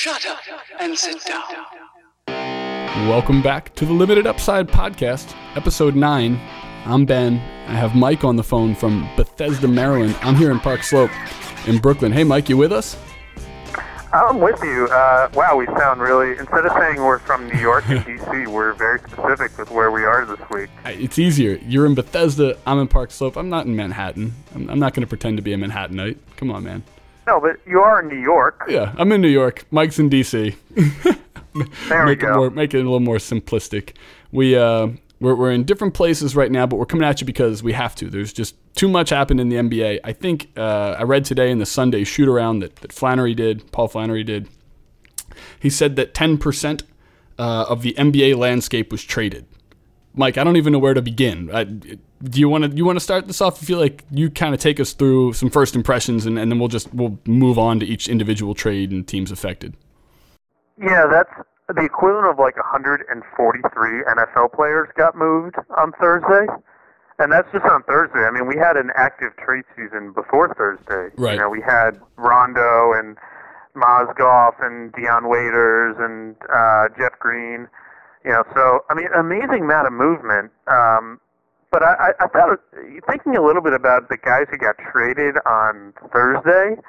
Shut up and sit down. Welcome back to the Limited Upside Podcast, Episode 9. I'm Ben. I have Mike on the phone from Bethesda, Maryland. I'm here in Park Slope in Brooklyn. Hey, Mike, you with us? I'm with you. Uh, wow, we sound really. Instead of saying we're from New York and DC, we're very specific with where we are this week. It's easier. You're in Bethesda. I'm in Park Slope. I'm not in Manhattan. I'm, I'm not going to pretend to be a Manhattanite. Come on, man. No, but you are in New York. Yeah, I'm in New York. Mike's in DC. There we make it go. more, make it a little more simplistic. We uh, we're, we're in different places right now, but we're coming at you because we have to. There's just too much happened in the NBA. I think uh, I read today in the Sunday shoot around that, that Flannery did, Paul Flannery did. He said that 10% uh, of the NBA landscape was traded. Mike, I don't even know where to begin. I, do you want to you want to start this off? I feel like you kind of take us through some first impressions, and, and then we'll just we'll move on to each individual trade and teams affected. Yeah, that's the equivalent of like 143 NFL players got moved on Thursday. And that's just on Thursday. I mean, we had an active trade season before Thursday. Right. You know, we had Rondo and Mozgov and Dion Waiters and uh, Jeff Green. You know, so I mean, amazing amount of movement. Um, but I, I, thought thinking a little bit about the guys who got traded on Thursday.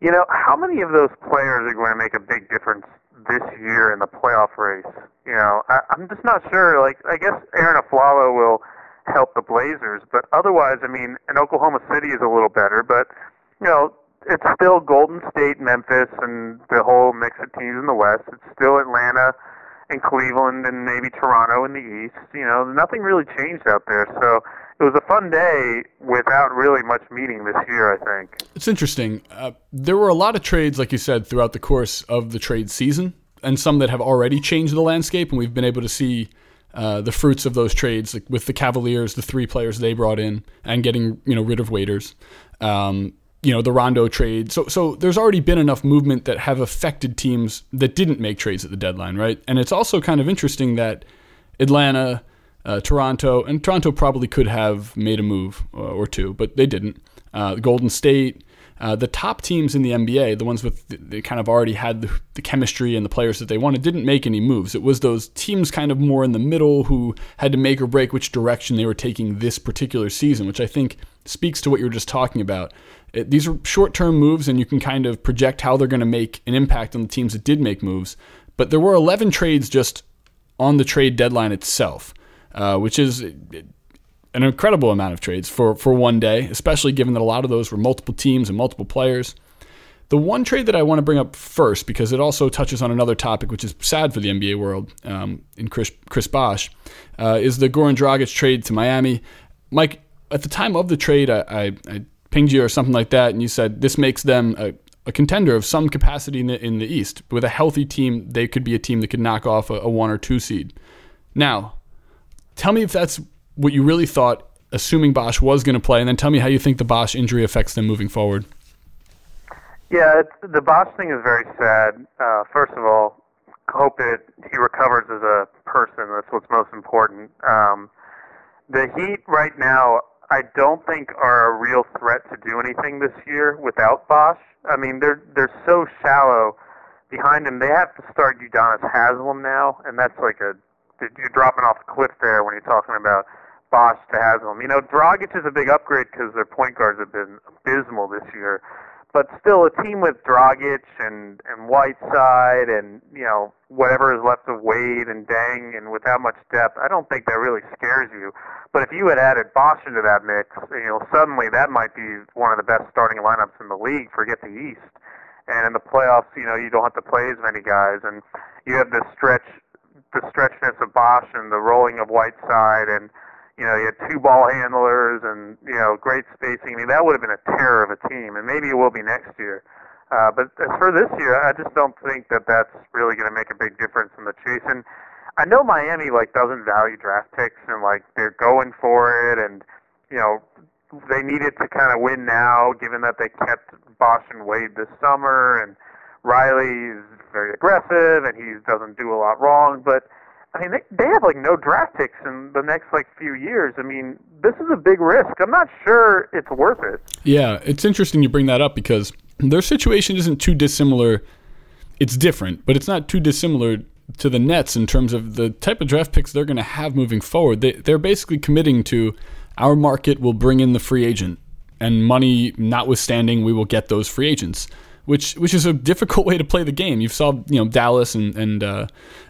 You know, how many of those players are going to make a big difference this year in the playoff race? You know, I, I'm just not sure. Like, I guess Arron Afflalo will help the Blazers, but otherwise, I mean, and Oklahoma City is a little better, but you know, it's still Golden State, Memphis, and the whole mix of teams in the West. It's still Atlanta and Cleveland and maybe Toronto in the East. You know, nothing really changed out there. So it was a fun day without really much meeting this year, I think. It's interesting. Uh, there were a lot of trades, like you said, throughout the course of the trade season, and some that have already changed the landscape, and we've been able to see uh, the fruits of those trades, like with the Cavaliers, the three players they brought in, and getting you know rid of Waiters. Um, you know the Rondo trade. So so there's already been enough movement that have affected teams that didn't make trades at the deadline, right? And it's also kind of interesting that Atlanta, uh, Toronto, and Toronto probably could have made a move uh, or two, but they didn't. Uh, Golden State, uh, the top teams in the NBA, the ones with they kind of already had the, the chemistry and the players that they wanted, didn't make any moves. It was those teams kind of more in the middle who had to make or break which direction they were taking this particular season, which I think speaks to what you were just talking about. It, these are short-term moves, and you can kind of project how they're going to make an impact on the teams that did make moves. But there were 11 trades just on the trade deadline itself, uh, which is an incredible amount of trades for, for one day, especially given that a lot of those were multiple teams and multiple players. The one trade that I want to bring up first, because it also touches on another topic which is sad for the NBA world um, in Chris, Chris Bosh, uh, is the Goran Dragic trade to Miami. Mike, at the time of the trade, I, I, I pinged you or something like that, and you said this makes them a, a contender of some capacity in the, in the East. With a healthy team, they could be a team that could knock off a, a one or two seed. Now, tell me if that's what you really thought, assuming Bosh was going to play, and then tell me how you think the Bosh injury affects them moving forward. Yeah, the Bosh thing is very sad. Uh, first of all, hope that he recovers as a person. That's what's most important. Um, the Heat right now, I don't think are a real threat to do anything this year without Bosh. I mean, they're they're so shallow behind him. They have to start Udonis Haslem now, and that's like a you're dropping off a cliff there when you're talking about Bosh to Haslem. You know, Dragic is a big upgrade because their point guards have been abysmal this year. But still, a team with Dragic and and Whiteside and you know whatever is left of Wade and Deng and without much depth, I don't think that really scares you. But if you had added Bosh into that mix, you know suddenly that might be one of the best starting lineups in the league. Forget the East. And in the playoffs, you know you don't have to play as many guys, and you have the stretch, the stretchness of Bosh and the rolling of Whiteside and you know, you had two ball handlers and, you know, great spacing. I mean, that would have been a terror of a team, and maybe it will be next year. Uh, but as for this year, I just don't think that that's really going to make a big difference in the chase. And I know Miami, like, doesn't value draft picks, and, like, they're going for it, and, you know, they needed to kind of win now, given that they kept Bosh and Wade this summer, and Riley is very aggressive, and he doesn't do a lot wrong, but I mean, they, they have like no draft picks in the next like few years. I mean, this is a big risk. I'm not sure it's worth it. Yeah, it's interesting you bring that up because their situation isn't too dissimilar it's different, but it's not too dissimilar to the Nets in terms of the type of draft picks they're going to have moving forward. They, they're basically committing to our market will bring in the free agent, and money notwithstanding, we will get those free agents. Which, which is a difficult way to play the game. You've saw you know Dallas and, and uh,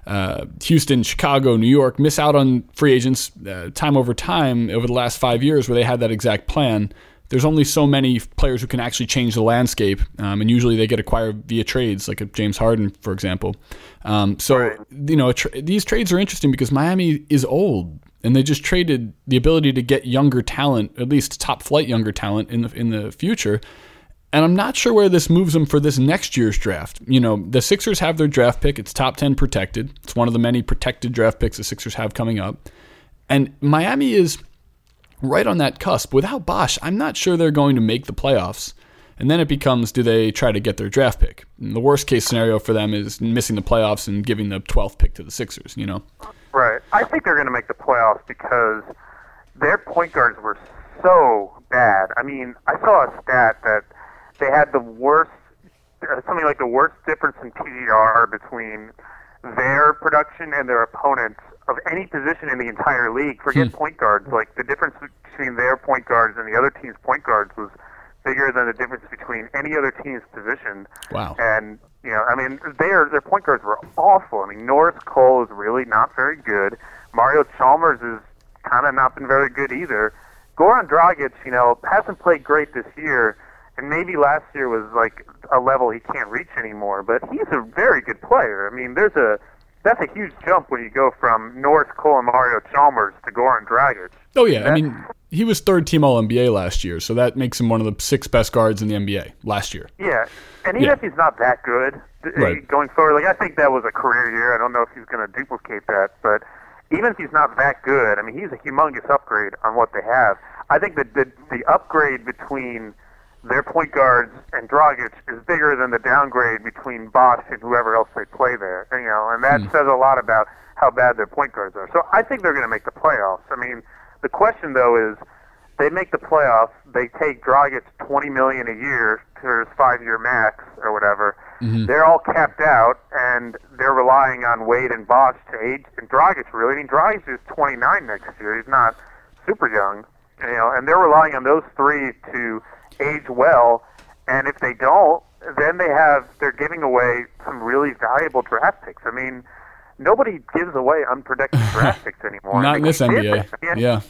uh, Houston, Chicago, New York miss out on free agents uh, time over time over the last five years where they had that exact plan there's only so many players who can actually change the landscape, um, and usually they get acquired via trades, like a James Harden, for example. Um, so right. you know tra- these trades are interesting because Miami is old, and they just traded the ability to get younger talent, at least top flight younger talent in the in the future. And I'm not sure where this moves them for this next year's draft. You know, the Sixers have their draft pick. It's top 10 protected. It's one of the many protected draft picks the Sixers have coming up. And Miami is right on that cusp. Without Bosh, I'm not sure they're going to make the playoffs. And then it becomes do they try to get their draft pick? And the worst case scenario for them is missing the playoffs and giving the 12th pick to the Sixers, you know? Right. I think they're going to make the playoffs because their point guards were so bad. I mean, I saw a stat that they had the worst, uh, something like the worst difference in PER between their production and their opponents of any position in the entire league. Forget hmm. point guards. Like the difference between their point guards and the other team's point guards was bigger than the difference between any other team's position. Wow. And you know, I mean, their their point guards were awful. I mean, Norris Cole is really not very good. Mario Chalmers is kind of not been very good either. Goran Dragic, you know, hasn't played great this year, and maybe last year was like a level he can't reach anymore. But he's a very good player. I mean, there's a that's a huge jump when you go from Norris Cole and Mario Chalmers to Goran Dragic. Oh yeah, I mean he was third team All NBA last year, so that makes him one of the six best guards in the NBA last year. Yeah, and even yeah. if he's not that good right. Eh, going forward, like I think that was a career year. I don't know if he's going to duplicate that, but even if he's not that good, I mean he's a humongous upgrade on what they have. I think that the the upgrade between their point guards and Dragic is bigger than the downgrade between Bosh and whoever else they play there. You know, and that mm. says a lot about how bad their point guards are. So I think they're going to make the playoffs. I mean, the question though is, they make the playoffs. They take Dragic twenty million a year to his five-year max or whatever. Mm-hmm. They're all capped out, and they're relying on Wade and Bosh to age. And Dragic really, I mean, Dragic is 29 next year. He's not super young, you know, and they're relying on those three to age well, and if they don't, then they have they're giving away some really valuable draft picks. I mean, nobody gives away unprotected draft picks anymore. Not in this NBA. yeah.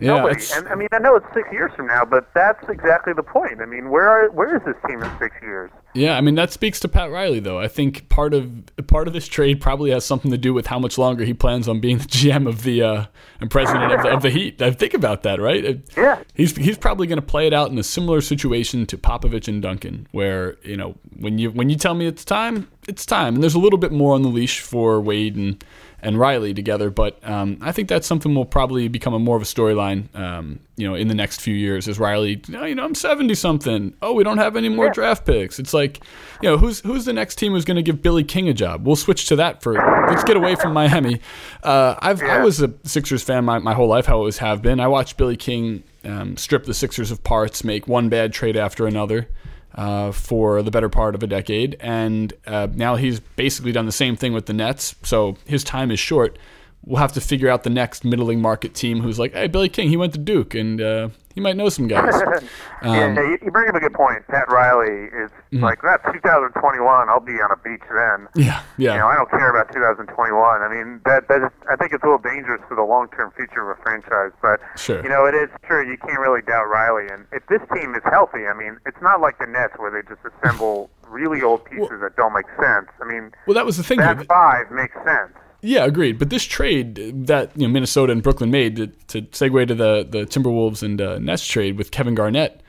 Yeah, Nobody. And I mean, I know it's six years from now, but that's exactly the point. I mean, where are, where is this team in six years? Yeah, I mean that speaks to Pat Riley, though. I think part of part of this trade probably has something to do with how much longer he plans on being the GM of the uh, and president of the, of the Heat. I think about that, right? Yeah, he's he's probably going to play it out in a similar situation to Popovich and Duncan, where you know when you when you tell me it's time, it's time, and there's a little bit more on the leash for Wade and and Riley together. But um, I think that's something will probably become a more of a storyline, um, you know, in the next few years. As Riley, oh, you know, I'm 70 something. Oh, we don't have any more yeah. draft picks. It's like, you know, who's who's the next team who's going to give Billy King a job? We'll switch to that for. Let's get away from Miami. Uh, I've yeah. I was a Sixers fan my, my whole life. I always have been. I watched Billy King um, strip the Sixers of parts, make one bad trade after another uh, for the better part of a decade, and uh, now he's basically done the same thing with the Nets. So his time is short. We'll have to figure out the next middling market team who's like, hey, Billy King, he went to Duke, and uh, he might know some guys. Um, yeah, you bring up a good point. Pat Riley is mm-hmm. like, that's 2021. I'll be on a beach then. Yeah, yeah. You know, I don't care about 2021. I mean, that that is, I think it's a little dangerous for the long-term future of a franchise. But sure. you know, it is true. You can't really doubt Riley. And if this team is healthy, I mean, it's not like the Nets where they just assemble really old pieces well, that don't make sense. I mean, well, that was the thing. That five makes sense. Yeah, agreed. But this trade that you know, Minnesota and Brooklyn made to, to segue to the the Timberwolves and uh, Nets trade with Kevin Garnett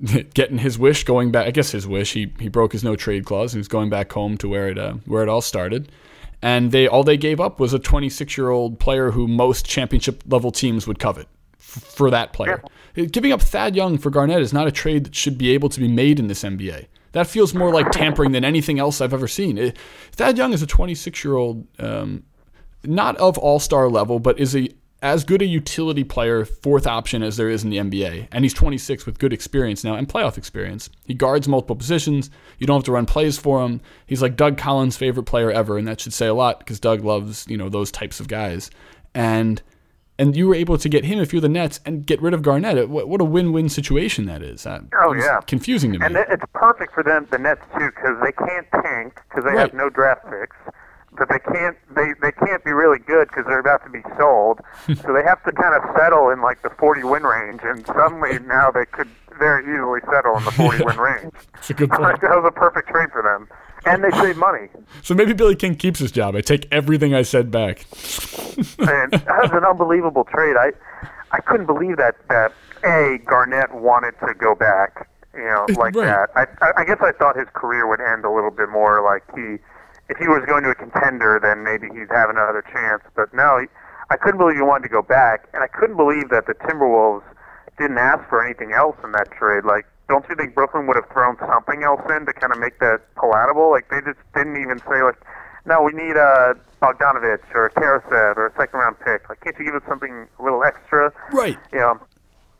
getting his wish, going back. I guess his wish. He he broke his no trade clause. He was going back home to where it uh, where it all started. And they all they gave up was a 26 year old player who most championship level teams would covet f- for that player. Yeah. Giving up Thad Young for Garnett is not a trade that should be able to be made in this NBA. That feels more like tampering than anything else I've ever seen. It, Thad Young is a 26 year old um, not of all star level, but is a as good a utility player, fourth option as there is in the NBA. And he's 26 with good experience now and playoff experience. He guards multiple positions. You don't have to run plays for him. He's like Doug Collins' favorite player ever, and that should say a lot because Doug loves you know those types of guys. And and you were able to get him if you're the Nets and get rid of Garnett. What, what a win-win situation that is. That Oh, yeah. confusing to me. And it's perfect for them, the Nets too, because they can't tank because they Right. have no draft picks. But they can't they they can't be really good because they're about to be sold. so they have to kind of settle in like the 40 win range, and suddenly now they could very easily settle in the 40 win range. That's a good point. That was a perfect trade for them, and they save money. So maybe Billy King keeps his job. I take everything I said back. and that was an unbelievable trade. I I couldn't believe that that a Garnett wanted to go back, you know, like Right. that. I I- I guess I thought his career would end a little bit more like he, if he was going to a contender, then maybe he'd have another chance. But no, he, I couldn't believe he wanted to go back, and I couldn't believe that the Timberwolves didn't ask for anything else in that trade. Like, don't you think Brooklyn would have thrown something else in to kind of make that palatable? Like, they just didn't even say like, no, we need a Bogdanovich or a Karasev or a second round pick. Like, can't you give us something a little extra? Right, You know.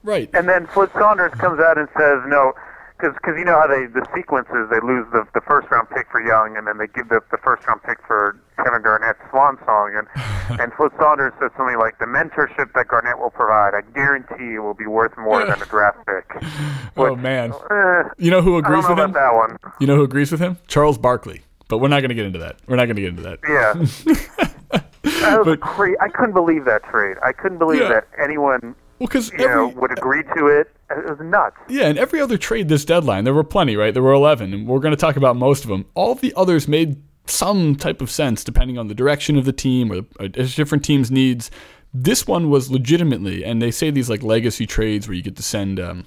right. And then Flip Saunders comes out and says no, because cause you know how they the sequences they lose the the first round pick for Young and then they give the the first round pick for Kevin Garnett's swan song and and Flip Saunders says something like the mentorship that Garnett will provide I guarantee it will be worth more than a draft pick. oh man. eh, You know who I agrees don't know with about him? that one. You know who agrees with him? Charles Barkley. But we're not going to get into that. We're not going to get into that. Yeah. that was But- cra- I couldn't believe that trade. I couldn't believe Yeah. that anyone Well, because you know would agree to it. It was nuts. Yeah, and every other trade this deadline, there were plenty, right? There were 11, and we're going to talk about most of them. All of the others made some type of sense depending on the direction of the team or, or different teams' needs. This one was legitimately, and they say these like legacy trades where you get to send, um,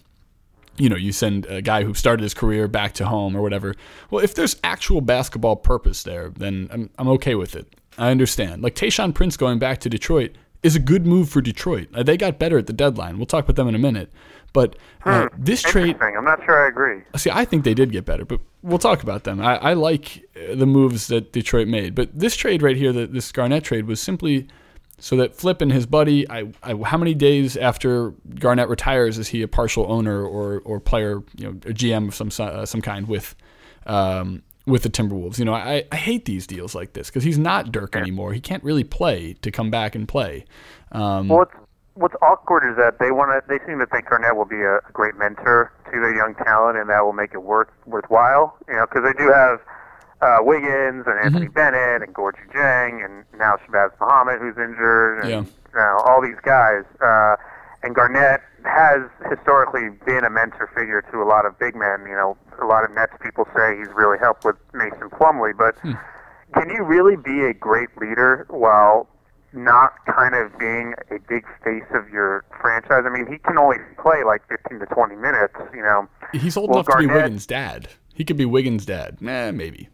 you know, you send a guy who started his career back to home or whatever. Well, if there's actual basketball purpose there, then I'm, I'm okay with it. I understand. Like Tayshaun Prince going back to Detroit is a good move for Detroit. Uh, they got better at the deadline. We'll talk about them in a minute. But uh, this trade. I'm not sure I agree. See, I think they did get better, but we'll talk about them. I, I like uh, the moves that Detroit made, but this trade right here, the, this Garnett trade, was simply so that Flip and his buddy. I, I, how many days after Garnett retires is he a partial owner or or player, you know, a GM of some uh, some kind with um, with the Timberwolves? You know, I, I hate these deals like this because he's not Dirk anymore. He can't really play to come back and play. Um, What's What's awkward is that they want to. They seem to think Garnett will be a, a great mentor to their young talent, and that will make it worth worthwhile. You know, because they do have uh, Wiggins and Anthony Bennett and Gorgui Dieng, and now Shabazz Muhammad, who's injured, and Yeah. you know, all these guys. Uh, and Garnett has historically been a mentor figure to a lot of big men. You know, a lot of Nets people say he's really helped with Mason Plumlee, but hmm. can you really be a great leader while not kind of being a big face of your franchise? I mean, he can only play like 15 to 20 minutes, you know. He's old Well, enough to be Wiggins' dad. He could be Wiggins' dad. Nah, maybe.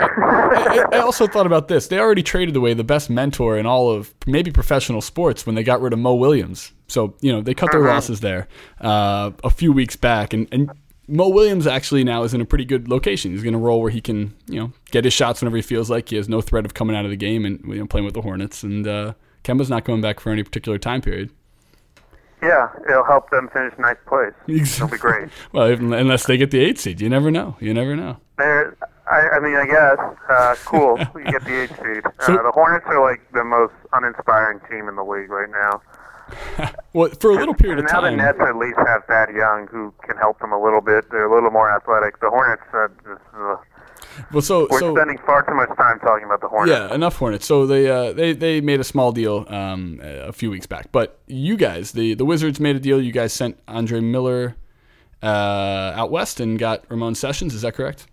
I, I- also thought about this. They already traded away the best mentor in all of maybe professional sports when they got rid of Mo Williams. So you know they cut their losses there uh, a few weeks back, and, and Mo Williams actually now is in a pretty good location. He's going to roll where he can you know get his shots whenever he feels like he has no threat of coming out of the game and you know playing with the Hornets. And uh, Kemba's not coming back for any particular time period. Yeah, it'll help them finish ninth place. It'll be great. well, unless they get the eight seed, you never know. You never know. There, I, I mean, I guess. Uh, cool. you get the eighth seed. Uh, So- the Hornets are like the most uninspiring team in the league right now. Well, for a little period of now the. Nets at least have Thad Young, who can help them a little bit. They're a little more athletic. The Hornets, uh, just, uh, Well, so we're so spending far too much time talking about the Hornets. yeah, enough Hornets. So they uh, they they made a small deal um, a few weeks back, but you guys, the the Wizards made a deal. You guys sent Andre Miller uh, out west and got Ramon Sessions. Is that correct?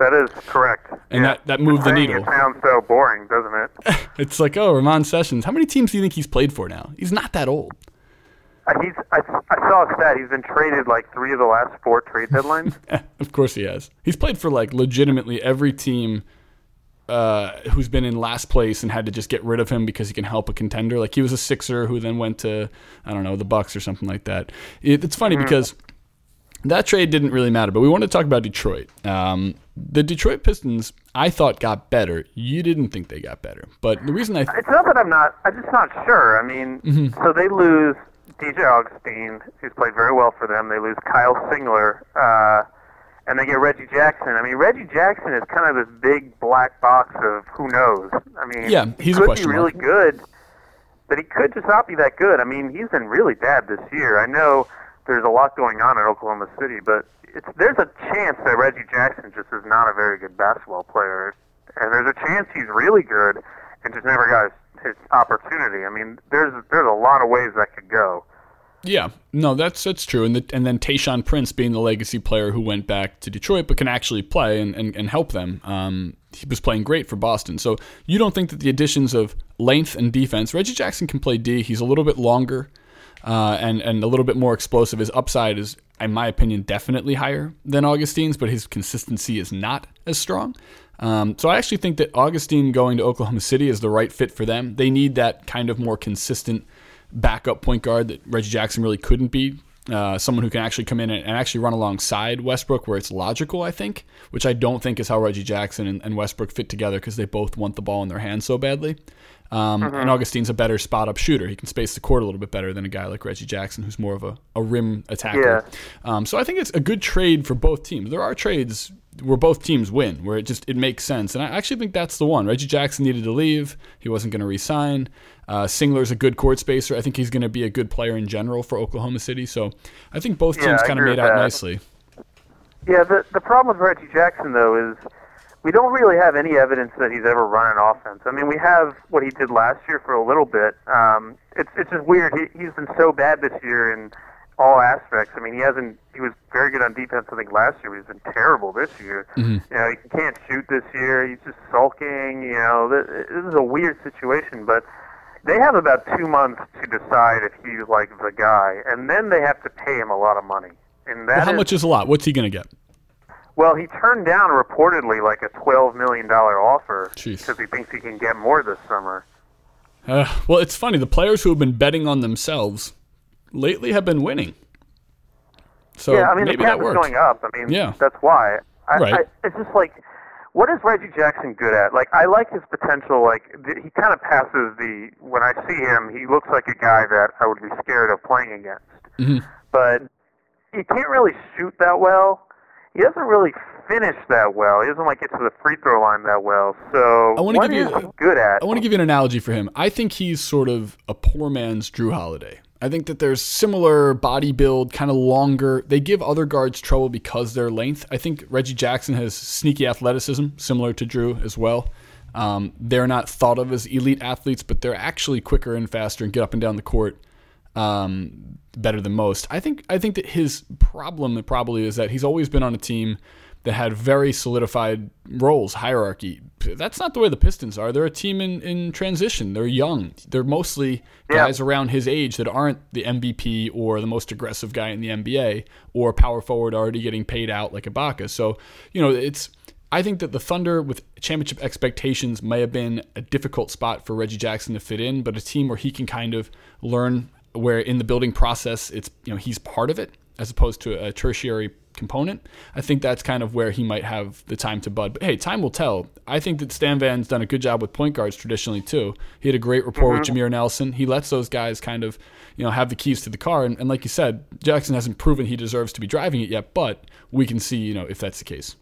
That is correct. And yeah. that- that moved the needle. It sounds so boring, doesn't it? It's like oh, Ramon Sessions. How many teams do you think he's played for now? He's not that old. Uh, he's. I, I saw a stat. He's been traded like three of the last four trade deadlines. of course he has. He's played for like legitimately every team uh, who's been in last place and had to just get rid of him because he can help a contender. Like he was a Sixer who then went to I don't know the Bucks or something like that. It, it's funny because that trade didn't really matter, but we want to talk about Detroit. Um, the Detroit Pistons, I thought got better. You didn't think they got better, but the reason I It's not that I'm not. I'm just not sure. I mean, Mm-hmm. so they lose DJ Augustine, who's played very well for them. They lose Kyle Singler, uh, and they get Reggie Jackson. I mean, Reggie Jackson is kind of this big black box of who knows. I mean, Yeah, he's a could be really good, but he could just not be that good. I mean, he's been really bad this year. I know there's a lot going on in Oklahoma City, but it's, there's a chance that Reggie Jackson just is not a very good basketball player, and there's a chance he's really good and just never got his, his opportunity. I mean, there's there's a lot of ways that could go. Yeah, no, that's that's true. And the, and then Tayshaun Prince being the legacy player who went back to Detroit but can actually play and, and, and help them. Um, he was playing great for Boston. So you don't think that the additions of length and defense, Reggie Jackson can play D. He's a little bit longer uh, and and a little bit more explosive. His upside is, in my opinion, definitely higher than Augustine's, but his consistency is not as strong. Um, so I actually think that Augustine going to Oklahoma City is the right fit for them. They need that kind of more consistent backup point guard that Reggie Jackson really couldn't be. Uh, someone who can actually come in and, and actually run alongside Westbrook where it's logical, I think, which I don't think is how Reggie Jackson and, and Westbrook fit together because they both want the ball in their hands so badly. Um, And Augustine's a better spot up shooter. He can space the court a little bit better than a guy like Reggie Jackson, who's more of a, a rim attacker. Um, so I think it's a good trade for both teams. There are trades where both teams win, where it just it makes sense. And I actually think that's the one. Reggie Jackson needed to leave. He wasn't going to resign. Uh, Singler's a good court spacer. I think he's going to be a good player in general for Oklahoma City. So I think both teams I kind of made out that. nicely. Yeah, the the problem with Reggie Jackson though is we don't really have any evidence that he's ever run an offense. I mean, we have what he did last year for a little bit. Um, it's it's just weird. He he's been so bad this year in all aspects. I mean, he hasn't. He was very good on defense. I think last year, but he's been terrible this year. You know, he can't shoot this year. He's just sulking. You know, this, this is a weird situation, but. They have about two months to decide if he's like the guy, and then they have to pay him a lot of money. And that Well, how is- much is a lot? What's he going to get? Well, he turned down reportedly like a twelve million dollar offer because he thinks he can get more this summer. Uh, well, it's funny. The players who have been betting on themselves lately have been winning. So yeah, I mean maybe the cap is going up. I mean, Yeah. that's why. I, Right. I, it's just like, what is Reggie Jackson good at? Like, I like his potential. Like, th- he kind of passes the. When I see him, he looks like a guy that I would be scared of playing against. Mhm. But he can't really shoot that well. He doesn't really finish that well. He doesn't like get to the free throw line that well. So I wanna what give you is he good at? I want to give you an analogy for him. I think he's sort of a poor man's Jrue Holiday. I think that there's similar body build, kind of longer. They give other guards trouble because their length. I think Reggie Jackson has sneaky athleticism, similar to Jrue as well. Um, they're not thought of as elite athletes, but they're actually quicker and faster and get up and down the court um, better than most. I think I think that his problem probably is that he's always been on a team that had very solidified roles, hierarchy. That's not the way the Pistons are. They're a team in, in transition. They're young. They're mostly Yeah. guys around his age that aren't the MVP or the most aggressive guy in the NBA or power forward already getting paid out like Ibaka. So, you know, it's I think that the Thunder with championship expectations may have been a difficult spot for Reggie Jackson to fit in, but a team where he can kind of learn where in the building process it's you know he's part of it as opposed to a tertiary component. I think that's kind of where he might have the time to bud. But hey, time will tell. I think that Stan Van's done a good job with point guards traditionally too. He had a great rapport with mm-hmm. Jameer Nelson. He lets those guys kind of you know have the keys to the car. And, and like you said, Jackson hasn't proven he deserves to be driving it yet, but we can see you know if that's the case.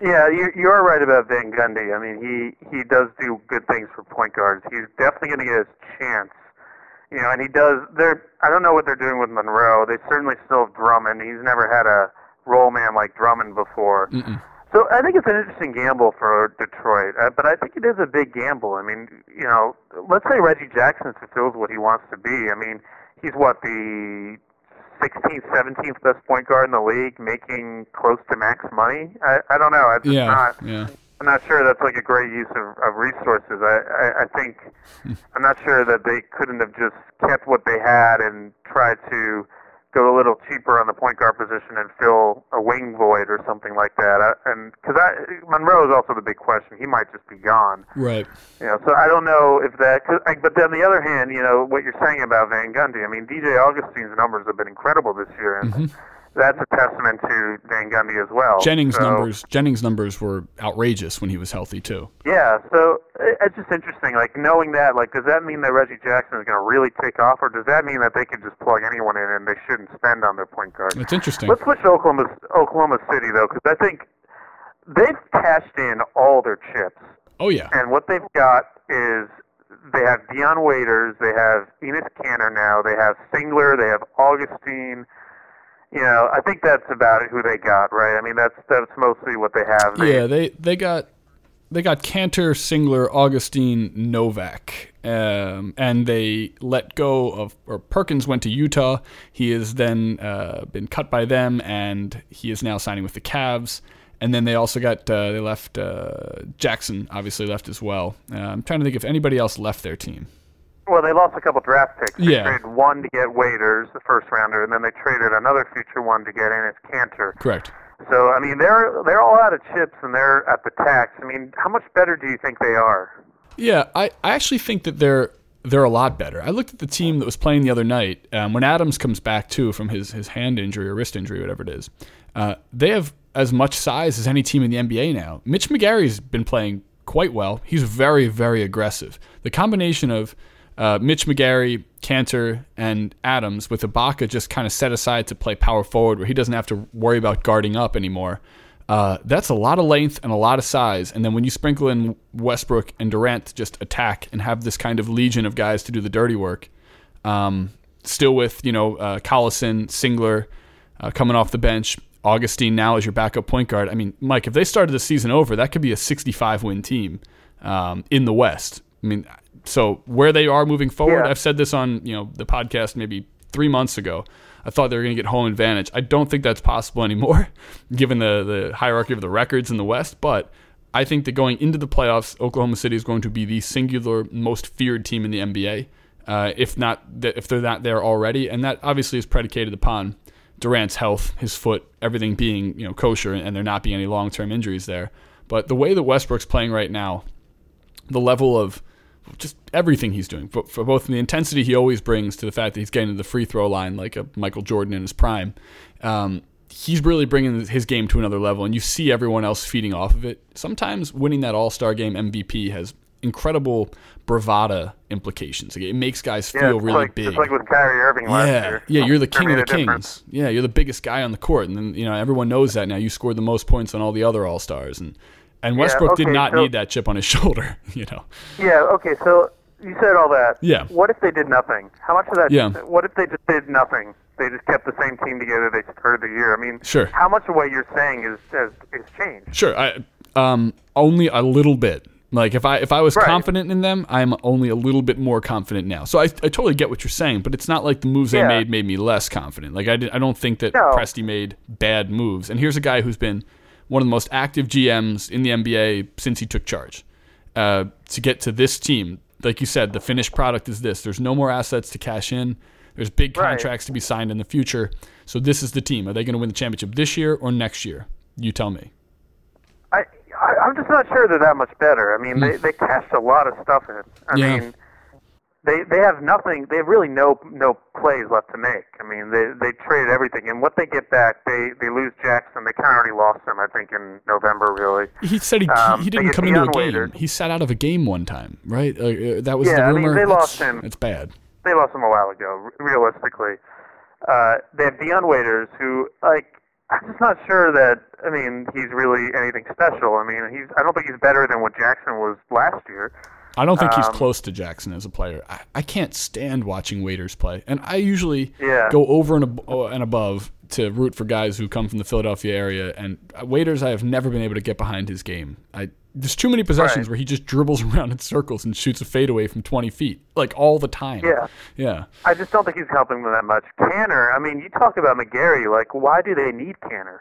Yeah, you you are right about Van Gundy. I mean, he he does do good things for point guards. He's definitely going to get his chance. You know, and he does. They're I don't know what they're doing with Monroe. They certainly still have Drummond. He's never had a role man like Drummond before. So I think it's an interesting gamble for Detroit, uh, but I think it is a big gamble. I mean, you know, let's say Reggie Jackson fulfills what he wants to be. I mean, he's what the 16th, 17th best point guard in the league, making close to max money. I, I don't know. It's just Yeah, not. yeah. I'm not sure that's like a great use of, of resources. I, I, I think I'm not sure that they couldn't have just kept what they had and tried to go a little cheaper on the point guard position and fill a wing void or something like that. I, and because Monroe is also the big question. He might just be gone. Right. You know, so I don't know if that. Cause, I, but then on the other hand, you know what you're saying about Van Gundy. I mean, DJ Augustine's numbers have been incredible this year, and mm-hmm. That's a testament to Van Gundy as well. Jennings So- numbers Jennings numbers were outrageous when he was healthy too. Yeah, so it's just interesting. Like knowing that, like, does that mean that Reggie Jackson is going to really take off, or does that mean that they can just plug anyone in and they shouldn't spend on their point guard? It's interesting. Let's switch to Oklahoma, Oklahoma City though, because I think they've cashed in all their chips, Oh yeah. and what they've got is they have Dion Waiters, they have Enes Kanter now, they have Singler, they have Augustine. You know, I think that's about who they got, right? I mean, that's that's mostly what they have. Yeah, they they got they got Kanter, Singler, Augustine, Novak, um, and they let go of or Perkins went to Utah. He has then uh, been cut by them, and he is now signing with the Cavs. And then they also got uh, they left uh, Jackson, obviously left as well. Uh, I'm trying to think if anybody else left their team. Well, they lost a couple draft picks. They Yeah. traded one to get Waiters, the first rounder, and then they traded another future one to get Enes Kanter. Correct. So, I mean, they're they're all out of chips and they're at the tax. I mean, how much better do you think they are? Yeah, I, I actually think that they're they're a lot better. I looked at the team that was playing the other night. Um, when Adams comes back too from his his hand injury or wrist injury, whatever it is, uh, they have as much size as any team in the NBA now. Mitch McGary's been playing quite well. He's very very aggressive. The combination of uh, Mitch McGary, Kanter, and Adams with Ibaka just kind of set aside to play power forward, where he doesn't have to worry about guarding up anymore. Uh, that's a lot of length and a lot of size. And then when you sprinkle in Westbrook and Durant to just attack and have this kind of legion of guys to do the dirty work, um, still with you know uh, Collison, Singler uh, coming off the bench, Augustine now as your backup point guard. I mean, Mike, if they started the season over, that could be a 65 win team um, in the West. I mean, so where they are moving forward, Yeah. I've said this on you know the podcast maybe three months ago. I thought they were going to get home advantage. I don't think that's possible anymore, given the the hierarchy of the records in the West. But I think that going into the playoffs, Oklahoma City is going to be the singular most feared team in the NBA, uh, if not if they're not there already, and that obviously is predicated upon Durant's health, his foot, everything being you know kosher, and there not being any long term injuries there. But the way that Westbrook's playing right now, the level of just everything he's doing, for, for both the intensity he always brings to the fact that he's getting to the free throw line like a Michael Jordan in his prime. Um, he's really bringing his game to another level, and you see everyone else feeding off of it. Sometimes winning that All Star game MVP has incredible bravada implications. Like, it makes guys feel really like, big. Just like with Kyrie Irving last Yeah, year. yeah, you're the king of the kings. difference. Yeah, you're the biggest guy on the court, and then you know everyone knows that now. You scored the most points on all the other All Stars, and and Westbrook did okay, not so- need that chip on his shoulder. You know, Yeah. Okay. So you said all that. Yeah. What if they did nothing? How much of that? Yeah. What if they just did nothing? They just kept the same team together. They started the year. I mean, Sure. How much of what you're saying is is, is changed? sure, I um only a little bit. Like if I if I was Right. confident in them, I'm only a little bit more confident now. So I, I totally get what you're saying, but it's not like the moves they made made me less confident. Like I did, I don't think that No. Presti made bad moves. And here's a guy who's been one of the most active GMs in the NBA since he took charge. Uh, to get to this team, like you said, the finished product is this. There's no more assets to cash in. There's big Right. contracts to be signed in the future. So this is the team. Are they going to win the championship this year or next year? You tell me. I, I I'm just not sure they're that much better. I mean, they they cashed a lot of stuff in. I. Yeah. mean, they they have nothing. They have really no no plays left to make. I mean, they they traded everything, and what they get back, they they lose Jackson. They kind of already lost him, I think, in November. Really. He said he, Um, he didn't come into a game. He sat out of a game one time, right? Uh, uh, that was Yeah, the I mean, rumor. they That's- lost him. It's bad. They lost him a while ago. Realistically, uh, they have Dion Waiters, who like. I'm just not sure that. I mean, he's really anything special. I mean, he's. I don't think he's better than what Jackson was last year. I don't think he's Um, close to Jackson as a player. I, I can't stand watching Waiters play, and I usually Yeah. go over and, ab- oh, and above to root for guys who come from the Philadelphia area. And uh, Waiters, I have never been able to get behind his game. I there's too many possessions Right. where he just dribbles around in circles and shoots a fadeaway from 20 feet, like all the time. Yeah. yeah. I just don't think he's helping them that much. Kanter, I mean, you talk about McGary. Like, why do they need Kanter?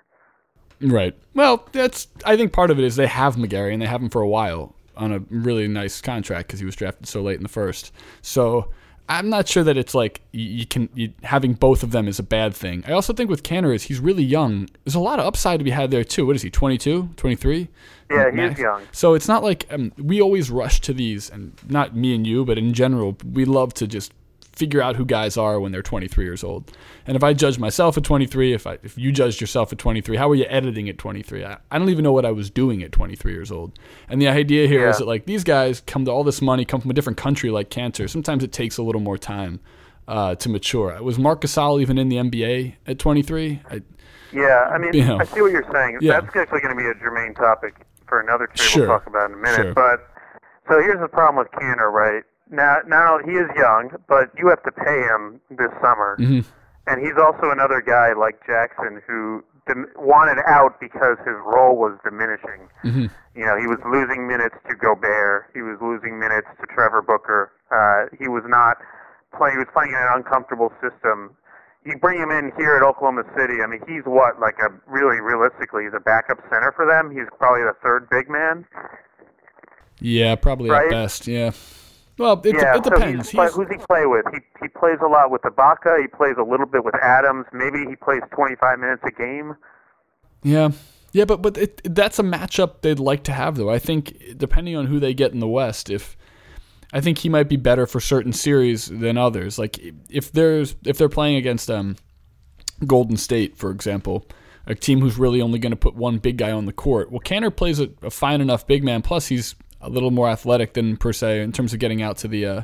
Right. Well, that's. I think part of it is they have McGary and they have him for a while on a really nice contract because he was drafted so late in the first. So I'm not sure that it's like you, can you, having both of them is a bad thing. I also think with Kanter is he's really young. There's a lot of upside to be had there too. What is he? 22, 23? Yeah, he Max? young. So it's not like um, we always rush to these, and not me and you, but in general, we love to just figure out who guys are when they're 23 years old. And if I judge myself at 23, if I, if you judged yourself at 23, how were you editing at 23? I, I don't even know what I was doing at 23 years old. And the idea here Yeah. is that like these guys come to all this money, come from a different country like Kanter. Sometimes it takes a little more time uh, to mature. Was Marc Gasol even in the NBA at 23? I, Yeah, I mean, You know. I see what you're saying. Yeah. That's actually going to be a germane topic for another trade Sure. we'll talk about in a minute. Sure. But so here's the problem with Kanter, right? Now, now he is young, but you have to pay him this summer, Mhm. and he's also another guy like Jackson who dim- wanted out because his role was diminishing. Mhm. You know, he was losing minutes to Gobert. He was losing minutes to Trevor Booker. Uh, he was not playing. He was playing in an uncomfortable system. You bring him in here at Oklahoma City. I mean, he's what like a really realistically, he's a backup center for them. He's probably the third big man. yeah, probably Right? at best. Yeah. Well, it, yeah, it depends. he's play, who's he play with? He he plays a lot with Ibaka. He plays a little bit with Adams. Maybe he plays 25 minutes a game. Yeah. Yeah, but but it, that's a matchup they'd like to have though. I think depending on who they get in the West, if I think he might be better for certain series than others. Like if there's if they're playing against um Golden State, for example, a team who's really only going to put one big guy on the court. Well, Kanter plays a, a fine enough big man. Plus, he's a little more athletic than per se in terms of getting out to the uh,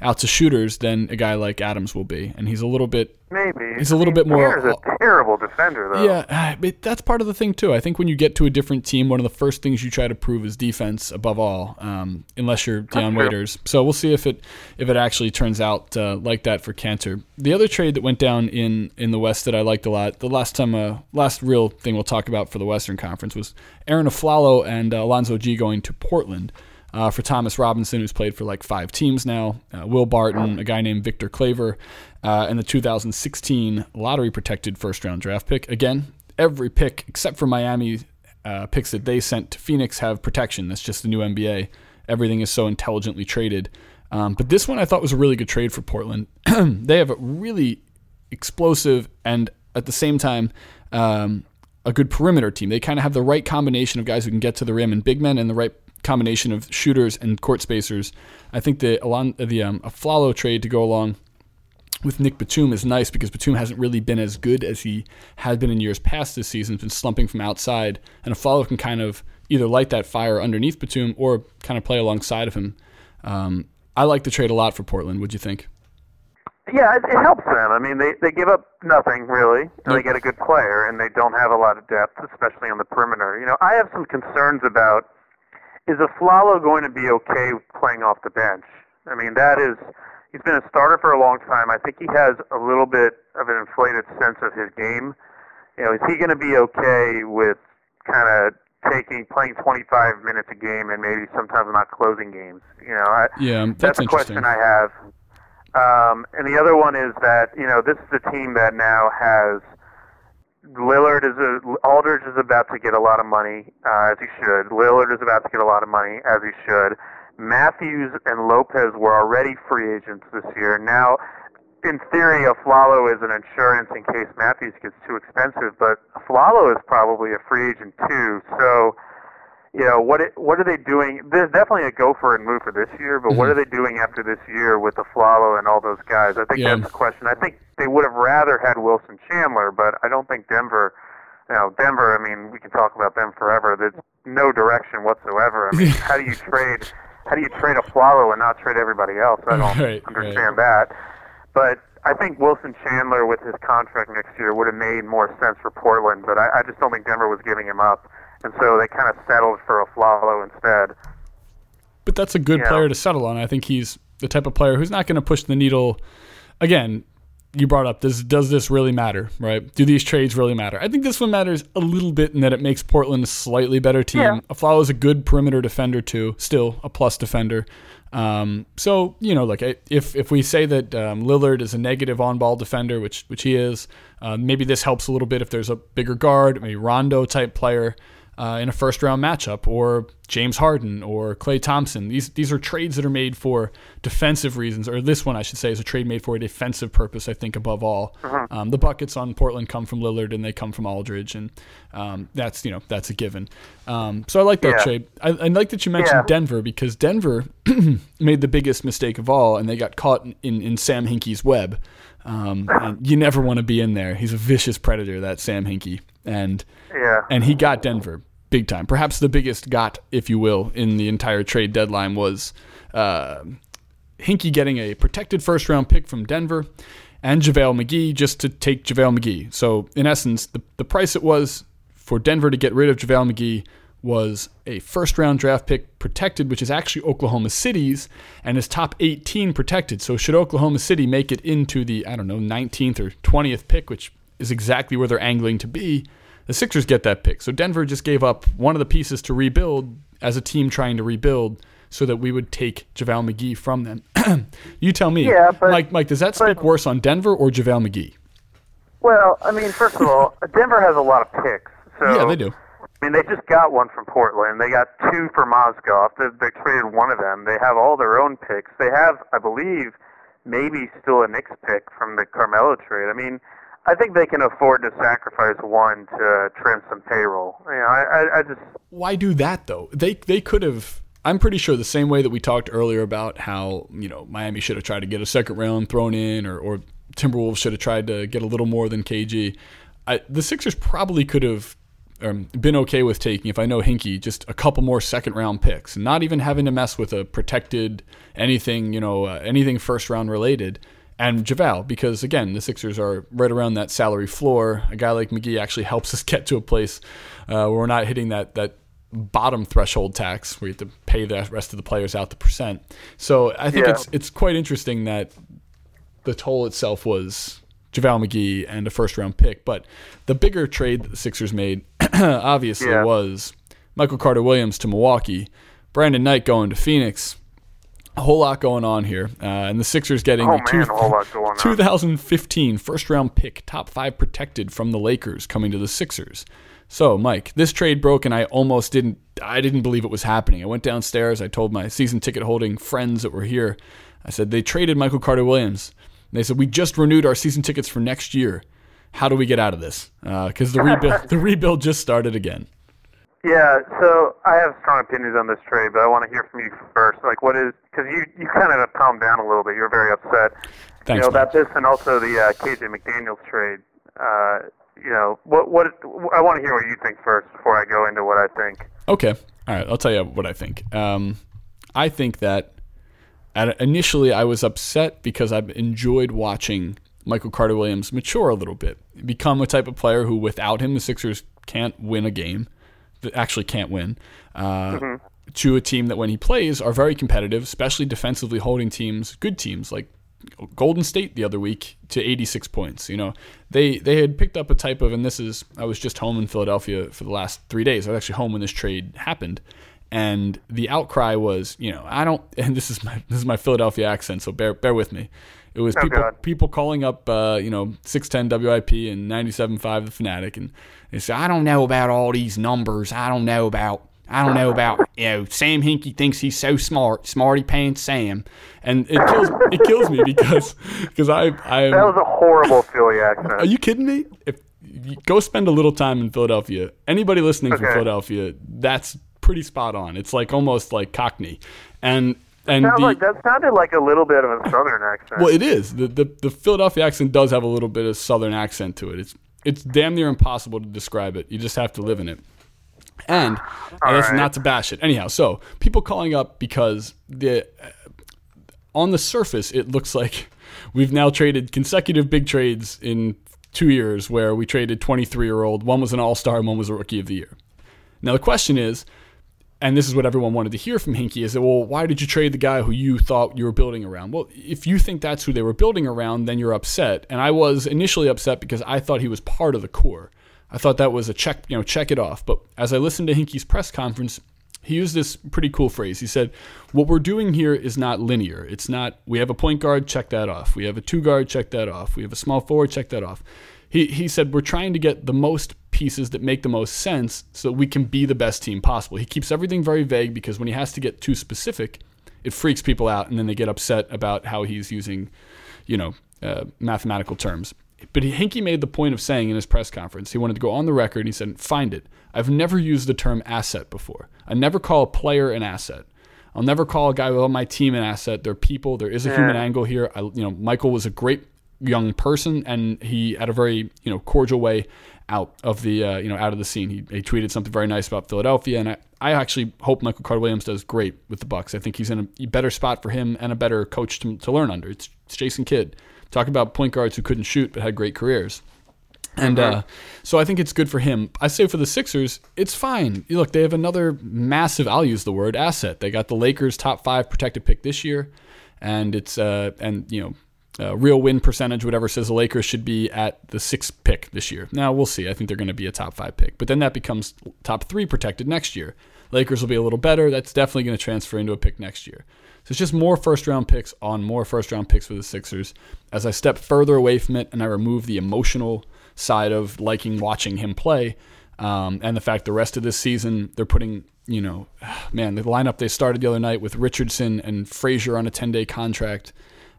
out to shooters than a guy like Adams will be, and he's a little bit Maybe He's a little I bit more- Kanter's a terrible defender, though. Yeah, but that's part of the thing too. I think when you get to a different team, one of the first things you try to prove is defense above all, um, unless you're Dion. Waiters. So we'll see if it if it actually turns out uh, like that for Kanter. The other trade that went down in in the West that I liked a lot, the last time, uh, last real thing we'll talk about for the Western Conference was Arron Afflalo and uh, Alonzo Gee going to Portland. Uh, for Thomas Robinson, who's played for like five teams now, uh, Will Barton, a guy named Victor Claver, uh, and the 2016 lottery protected first round draft pick. Again, every pick except for Miami uh, picks that they sent to Phoenix have protection. That's just the new NBA. Everything is so intelligently traded. Um, but this one I thought was a really good trade for Portland. they have a really explosive and at the same time um, a good perimeter team. They kind of have the right combination of guys who can get to the rim and big men, and the right combination of shooters and court spacers. I think the Alon, the um, Afflalo trade to go along with Nick Batum is nice because Batum hasn't really been as good as he had been in years past this season. He's been slumping from outside, and a Afflalo can kind of either light that fire underneath Batum or kind of play alongside of him. Um, I like the trade a lot for Portland. What'd you think? Yeah, it, it helps them. I mean, they they give up nothing really, and they get a good player, and they don't have a lot of depth, especially on the perimeter. You know, I have some concerns about is Afflalo going to be okay playing off the bench? I mean, that is he's been a starter for a long time. I think he has a little bit of an inflated sense of his game. You know, is he going to be okay with kind of taking playing 25 minutes a game and maybe sometimes not closing games? You know, I, Yeah, that's that's, a question. I have. Um, and the other one is that you know this is a team that now has Lillard is a Aldridge is about to get a lot of money uh, as he should. Lillard is about to get a lot of money as he should. Matthews and Lopez were already free agents this year. Now, in theory, Afflalo is an insurance in case Matthews gets too expensive, but Afflalo is probably a free agent too. So you know what it, what are they doing? There's definitely a go for it move for this year, but what mm-hmm. are they doing after this year with the Flalo and all those guys? I think Yeah. that's the question. I think they would have rather had Wilson Chandler, but I don't think Denver. You know, Denver. I mean, we can talk about them forever. There's no direction whatsoever. I mean, how do you trade? How do you trade Afflalo and not trade everybody else? I don't Right, understand that. But I think Wilson Chandler with his contract next year would have made more sense for Portland, but I, I just don't think Denver was giving him up, and so they kind of settled for Afflalo instead. But that's a good player to settle on. I think he's the type of player who's not going to push the needle. Again, you brought up this. Does this really matter? Right? Do these trades really matter? I think this one matters a little bit in that it makes Portland a slightly better team. Yeah. Afflalo is a good perimeter defender too. Still a plus defender. Um, so you know, like if if we say that um, Lillard is a negative on-ball defender, which which he is, uh, maybe this helps a little bit if there's a bigger guard, maybe Rondo type player. Uh, in a first round matchup, or James Harden or Klay Thompson. These these are trades that are made for defensive reasons, or this one I should say is a trade made for a defensive purpose. I think above all, Uh-huh. um, the buckets on Portland come from Lillard and they come from Aldridge, and um, that's you know that's a given. Um, so I like that Yeah. trade. I, I like that you mentioned Yeah. Denver because Denver made the biggest mistake of all, and they got caught in, in Sam Hinkie's web. Um, you never want to be in there. He's a vicious predator, that Sam Hinkie, and Yeah. and he got Denver big time. Perhaps the biggest got, if you will, in the entire trade deadline was uh, getting a protected first round pick from Denver and JaVale McGee just to take JaVale McGee. So, in essence, the, the price it was for Denver to get rid of JaVale McGee was a first round draft pick protected, which is actually Oklahoma City's, and is top 18 protected. So, should Oklahoma City make it into the, I don't know, 19th or 20th pick, which is exactly where they're angling to be, the Sixers get that pick. So, Denver just gave up one of the pieces to rebuild as a team trying to rebuild so that we would take JaVale McGee from them. you tell me. Yeah, but- Mike, Mike, does that speak worse on Denver or JaVale McGee? Well, I mean, first of all, Denver has a lot of picks. So Yeah, they do. I mean, they just got one from Portland. They got two for Mozgov. They, they traded one of them. They have all their own picks. They have, I believe, maybe still a Knicks pick from the Carmelo trade. I mean, I think they can afford to sacrifice one to trim some payroll. You know, I, I, I just Why do that though? They they could have. I'm pretty sure the same way that we talked earlier about how you know Miami should have tried to get a second round thrown in, or, or Timberwolves should have tried to get a little more than KG. I, the Sixers probably could have um, been okay with taking, if I know Hinkie, just a couple more second round picks, not even having to mess with a protected anything, you know, uh, anything first round related. And JaVale, because again, the Sixers are right around that salary floor. A guy like McGee actually helps us get to a place uh, where we're not hitting that that bottom threshold tax where you have to pay the rest of the players out the percent. So I think Yeah. it's it's quite interesting that the toll itself was JaVale McGee and a first round pick. But the bigger trade that the Sixers made, obviously, Yeah. was Michael Carter Williams to Milwaukee, Brandon Knight going to Phoenix. A whole lot going on here. Uh, and the Sixers getting Oh, the man, a whole lot going on. 2015 first round pick, top five protected from the Lakers coming to the Sixers. So, Mike, this trade broke, and I almost didn't. I didn't believe it was happening. I went downstairs. I told my season ticket holding friends that were here. I said they traded Michael Carter Williams. They said we just renewed our season tickets for next year. How do we get out of this? Because the rebuild, the rebuild just started again. Yeah, so I have strong opinions on this trade, but I want to hear from you first. Like, what is because you you kind of calmed down a little bit. You're very upset. Thanks, you know about this, and also the uh, KJ McDaniels trade. Uh, you know, what what I want to hear what you think first before I go into what I think. Okay. All right. I'll tell you what I think. Um, I think that at, initially I was upset because I've enjoyed watching Michael Carter Williams mature a little bit, become a type of player who, without him, the Sixers can't win a game. That actually can't win. Uh, To a team that, when he plays, are very competitive, especially defensively holding teams, good teams like Golden State the other week to 86 points. You know, they they had picked up a type of, and this is I was just home in Philadelphia for the last three days. I was actually home when this trade happened, and the outcry was, you know, I don't, and this is my this is my Philadelphia accent, so bear bear with me. It was Oh, people God. people calling up, uh, you know, 610 WIP and 97.5 The Fanatic, and they say, I don't know about all these numbers. I don't know about I don't know about you know Sam Hinkie thinks he's so smart, smarty pants Sam, and it kills it kills me because because I I That was a horrible Philly accent. are you kidding me? If you go spend a little time in Philadelphia, anybody listening from Philadelphia, that's pretty spot on. It's like almost like Cockney, and and the, like that sounded like a little bit of a southern accent. well, it is the, the the Philadelphia accent does have a little bit of Southern accent to it. It's it's damn near impossible to describe it. You just have to live in it. And guess right. not to bash it. Anyhow, so people calling up because the uh, on the surface it looks like we've now traded consecutive big trades in two years where we traded 23 year old one was an all-star and one was a rookie of the year now the question is and this is what everyone wanted to hear from Hinkie is that, well, why did you trade the guy who you thought you were building around? Well, if you think that's who they were building around, then you're upset. And I was initially upset because I thought he was part of the core. I thought that was a check, you know, check it off. But as I listened to Hinkie's press conference, he used this pretty cool phrase. He said, What we're doing here is not linear. It's not, we have a point guard, check that off. We have a two guard, check that off. We have a small forward, check that off. He, he said, We're trying to get the most pieces that make the most sense so we can be the best team possible. He keeps everything very vague because when he has to get too specific, it freaks people out and then they get upset about how he's using, you know, uh, mathematical terms. But he, Hinkie made the point of saying in his press conference, he wanted to go on the record and he said, find it. I've never used the term asset before. I never call a player an asset. I'll never call a guy on my team an asset. They're people. There is a human angle here. I, you know, Michael was a great young person, and he had a very you know cordial way out of the uh, you know out of the scene. He, he, tweeted something very nice about Philadelphia, and I, I actually hope Michael Carter Williams does great with the Bucks. I think he's in a better spot for him and a better coach to, to learn under. It's, it's Jason Kidd. Talk about point guards who couldn't shoot but had great careers. And uh, so I think it's good for him. I say for the Sixers, it's fine. Look, they have another massive. I'll use the word asset. They got the Lakers' top five protected pick this year, and it's uh, and you know uh, real win percentage, whatever says the Lakers should be at the sixth pick this year. Now we'll see. I think they're going to be a top five pick, but then that becomes top three protected next year. Lakers will be a little better. That's definitely going to transfer into a pick next year. So it's just more first round picks on more first round picks for the Sixers. As I step further away from it and I remove the emotional side of liking watching him play. Um, and the fact the rest of this season they're putting, you know, man, the lineup they started the other night with Richardson and Frazier on a 10 day contract,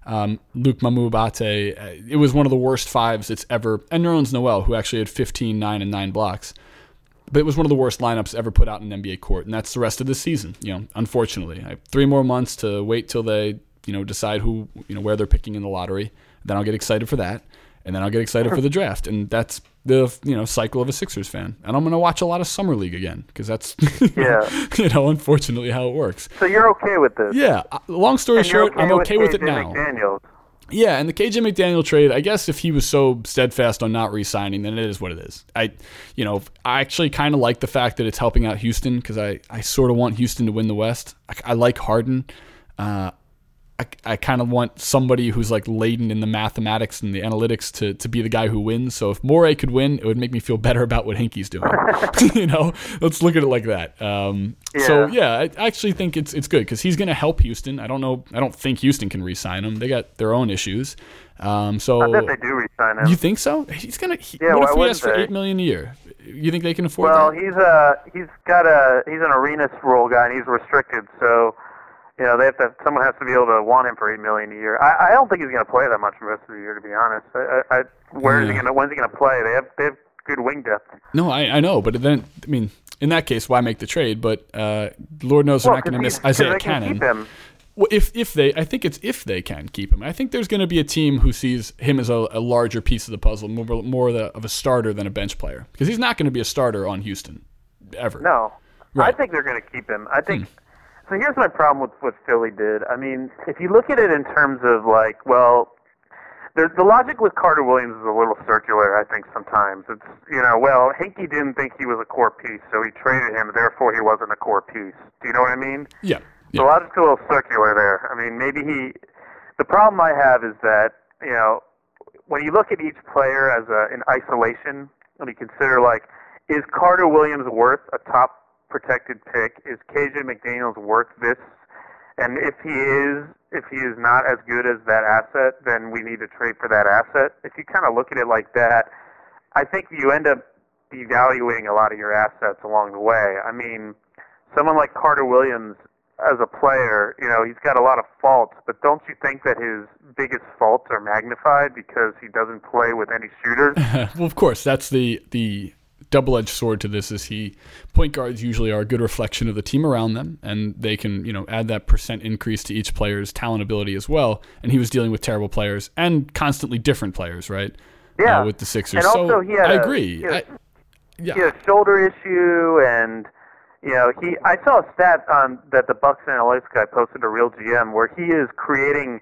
um, a Moute, uh, it was one of the worst fives it's ever, and Nerlens Noel, who actually had 15, 9, and 9 blocks. But it was one of the worst lineups ever put out in an NBA court, and that's the rest of the season. You know, unfortunately, I have three more months to wait till they, you know, decide who, you know, where they're picking in the lottery. Then I'll get excited for that and then I'll get excited for the draft. And that's the you know cycle of a Sixers fan. And I'm going to watch a lot of summer league again because that's yeah you know unfortunately how it works. So you're okay with this? Yeah. Uh, long story and short, okay I'm okay with, with it now. McDaniels. Yeah, and the KJ McDaniel trade, I guess if he was so steadfast on not re-signing, then it is what it is. I, you know, I actually kind of like the fact that it's helping out Houston because I, I sort of want Houston to win the West. I, I like Harden. Uh, I, I kind of want somebody who's like laden in the mathematics and the analytics to, to be the guy who wins. So if Morey could win, it would make me feel better about what Hinkie's doing. you know, let's look at it like that. Um, yeah. So yeah, I actually think it's it's good because he's going to help Houston. I don't know. I don't think Houston can re-sign him. They got their own issues. Um, so I bet they do re-sign him. You think so? He's gonna. He, yeah, what if he asks for eight million a year? You think they can afford well, that? He's a he's got a he's an Arenas rule guy and he's restricted, so you know, they have to. Someone has to be able to want him for eight million a year. I, I don't think he's going to play that much the rest of the year, to be honest. I, I, where yeah. is he going to? When's he going to play? They have they have good wing depth. No, I, I know, but then I mean, in that case, why make the trade? But uh, Lord knows well, they're not going to miss Isaiah Canaan. Well, if if they, I think it's if they can keep him. I think there's going to be a team who sees him as a, a larger piece of the puzzle, more more of, the, of a starter than a bench player, because he's not going to be a starter on Houston ever. No, right. I think they're going to keep him. I think. Hmm so here's my problem with what Philly did. I mean, if you look at it in terms of like, well, the, the logic with Carter Williams is a little circular. I think sometimes it's you know, well, Hinkie didn't think he was a core piece, so he traded him. Therefore, he wasn't a core piece. Do you know what I mean? Yeah. yeah. The logic's a little circular there. I mean, maybe he. The problem I have is that you know, when you look at each player as a in isolation, when you consider like, is Carter Williams worth a top protected pick. Is KJ McDaniels worth this? And if he is, if he is not as good as that asset, then we need to trade for that asset. If you kind of look at it like that, I think you end up devaluing a lot of your assets along the way. I mean, someone like Carter Williams as a player, you know, he's got a lot of faults, but don't you think that his biggest faults are magnified because he doesn't play with any shooters? well, of course, that's the the double-edged sword to this is he point guards usually are a good reflection of the team around them and they can you know add that percent increase to each player's talent ability as well. And he was dealing with terrible players and constantly different players right? Yeah. uh, with the Sixers. And also so he had I a, agree. he had, I, yeah. he had a shoulder issue and you know he I saw a stat on that the Bucks analytics guy posted to Real GM where he is creating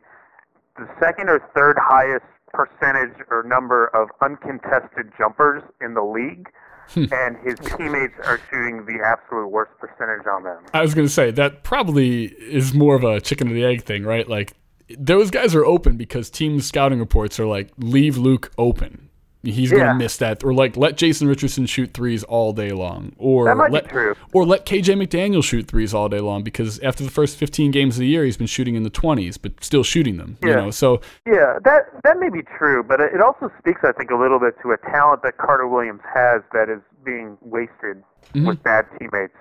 the second or third highest percentage or number of uncontested jumpers in the league. Hmm. and his teammates are shooting the absolute worst percentage on them. I was going to say that probably is more of a chicken or the egg thing, right? Like those guys are open because team scouting reports are like leave Luke open. He's Yeah. going to miss that, or like let Jason Richardson shoot threes all day long, or That might be let or let KJ McDaniel shoot threes all day long because after the first 15 games of the year, he's been shooting in the 20s, but still shooting them. You Yeah. know, so Yeah, that that may be true, but it also speaks, I think, a little bit to a talent that Carter Williams has that is being wasted mm-hmm. with bad teammates.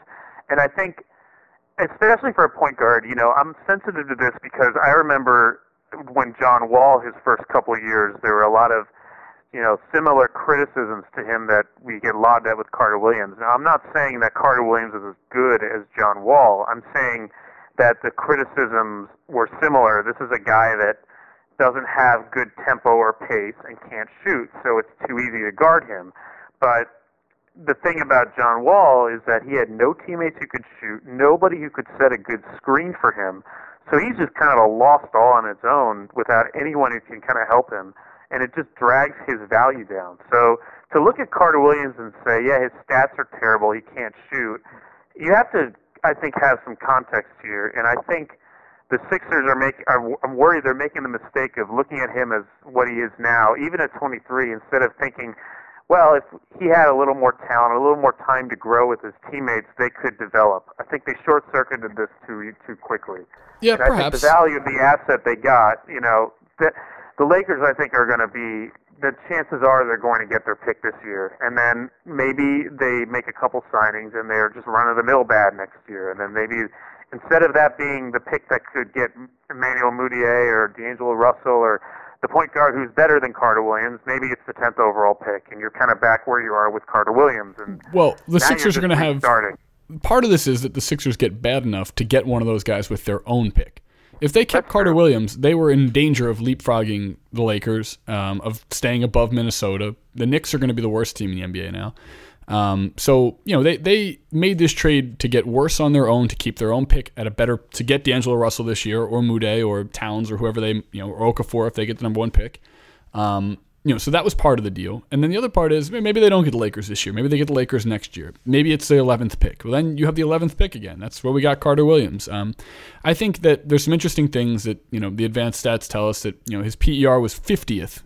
And I think, especially for a point guard, you know, I'm sensitive to this because I remember when John Wall, his first couple of years, there were a lot of, you know, similar criticisms to him that we get lobbed at with Carter Williams. Now, I'm not saying that Carter Williams is as good as John Wall. I'm saying that the criticisms were similar. This is a guy that doesn't have good tempo or pace and can't shoot, so it's too easy to guard him. But the thing about John Wall is that he had no teammates who could shoot, nobody who could set a good screen for him. So he's just kind of a lost all on its own without anyone who can kind of help him, and it just drags his value down. So to look at Carter Williams and say, yeah, his stats are terrible, he can't shoot, you have to, I think, have some context here, and I think the Sixers are making. I'm worried they're making the mistake of looking at him as what he is now, even at 23, instead of thinking, well, if he had a little more talent, a little more time to grow with his teammates, they could develop. I think they short circuited this too too quickly. yeah, And I think the value of the asset they got, you know, the, the Lakers, I think, are going to be. The chances are they're going to get their pick this year, and then maybe they make a couple signings and they're just run of the mill bad next year, and then maybe instead of that being the pick that could get Emmanuel Mudiay or D'Angelo Russell or the point guard who's better than Carter Williams, maybe it's the tenth overall pick, and you're kind of back where you are with Carter Williams, and well, the Sixers are going to have part of this is that the Sixers get bad enough to get one of those guys with their own pick. If they kept Carter Williams, they were in danger of leapfrogging the Lakers, um, of staying above Minnesota. The Knicks are going to be the worst team in the NBA now. Um, so you know they they made this trade to get worse on their own to keep their own pick at a better to get D'Angelo Russell this year or Mudiay or Towns or whoever they you know or Okafor if they get the number one pick. Um, you know, so that was part of the deal. And then the other part is maybe they don't get the Lakers this year. Maybe they get the Lakers next year. Maybe it's the 11th pick. Well, then you have the 11th pick again. That's where we got Carter Williams. Um, I think that there's some interesting things that, you know, the advanced stats tell us that, you know, his PER was 50th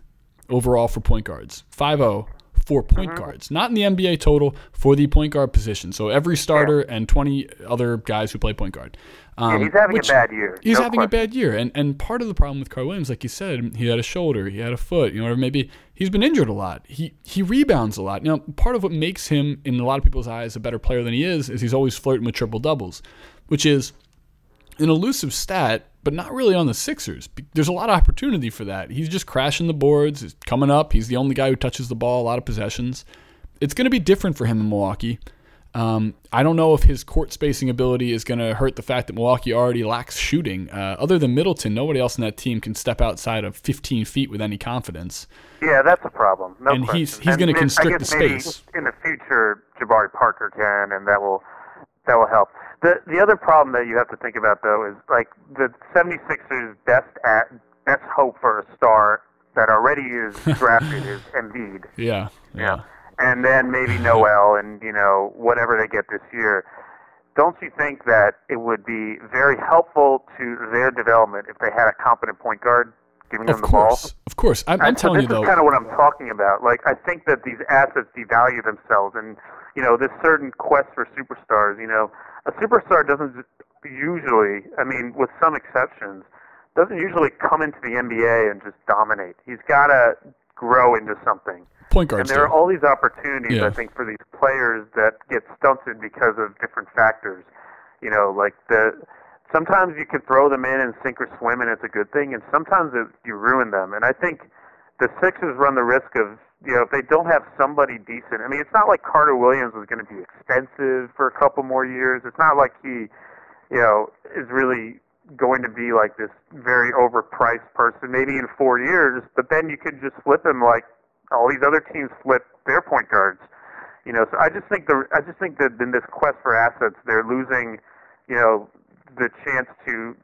overall for point guards. 5-0 for point guards. Not in the NBA total, for the point guard position. So every starter and 20 other guys who play point guard. Um, Yeah, he's having which- a bad year. He's no having a bad year, and and part of the problem with Carter Williams, like you said, he had a shoulder, he had a foot, you know, or maybe he's been injured a lot. He he rebounds a lot. Now, part of what makes him, in a lot of people's eyes, a better player than he is, is he's always flirting with triple doubles, which is an elusive stat, but not really on the Sixers. There's a lot of opportunity for that. He's just crashing the boards, he's coming up. He's the only guy who touches the ball, a lot of possessions. It's going to be different for him in Milwaukee. Um, I don't know if his court spacing ability is going to hurt the fact that Milwaukee already lacks shooting. Uh, other than Middleton, nobody else in that team can step outside of 15 feet with any confidence. Yeah, that's a problem. No And question. he's- he's And I constrict guess the maybe space. In the future, Jabari Parker can, and that will that will help. The the other problem that you have to think about though is like the 76ers best at best hope for a star that already is drafted is Embiid. Yeah, yeah. And then maybe Noel and, you know, whatever they get this year. Don't you think that it would be very helpful to their development if they had a competent point guard giving Of them the ball? course, of course. I'm, I'm so telling this you though. is kind of what I'm talking about. Like, I think that these assets devalue themselves, and you know, this certain quest for superstars. You know, a superstar doesn't usually, I mean, with some exceptions, doesn't usually come into the NBA and just dominate. He's got to grow into something. point guards. And there are all these opportunities, Yeah. I think, for these players that get stunted because of different factors. You know, like the sometimes you can throw them in and sink or swim, and it's a good thing, and sometimes it, you ruin them. And I think the Sixers run the risk of you know if they don't have somebody decent. I mean, it's not like Carter Williams was going to be expensive for a couple more years. It's not like he, you know, is really going to be like this very overpriced person maybe in four years, but then you could just flip him like all these other teams flip their point guards. You know, so I just think the I just think that in this quest for assets, they're losing, you know, the chance to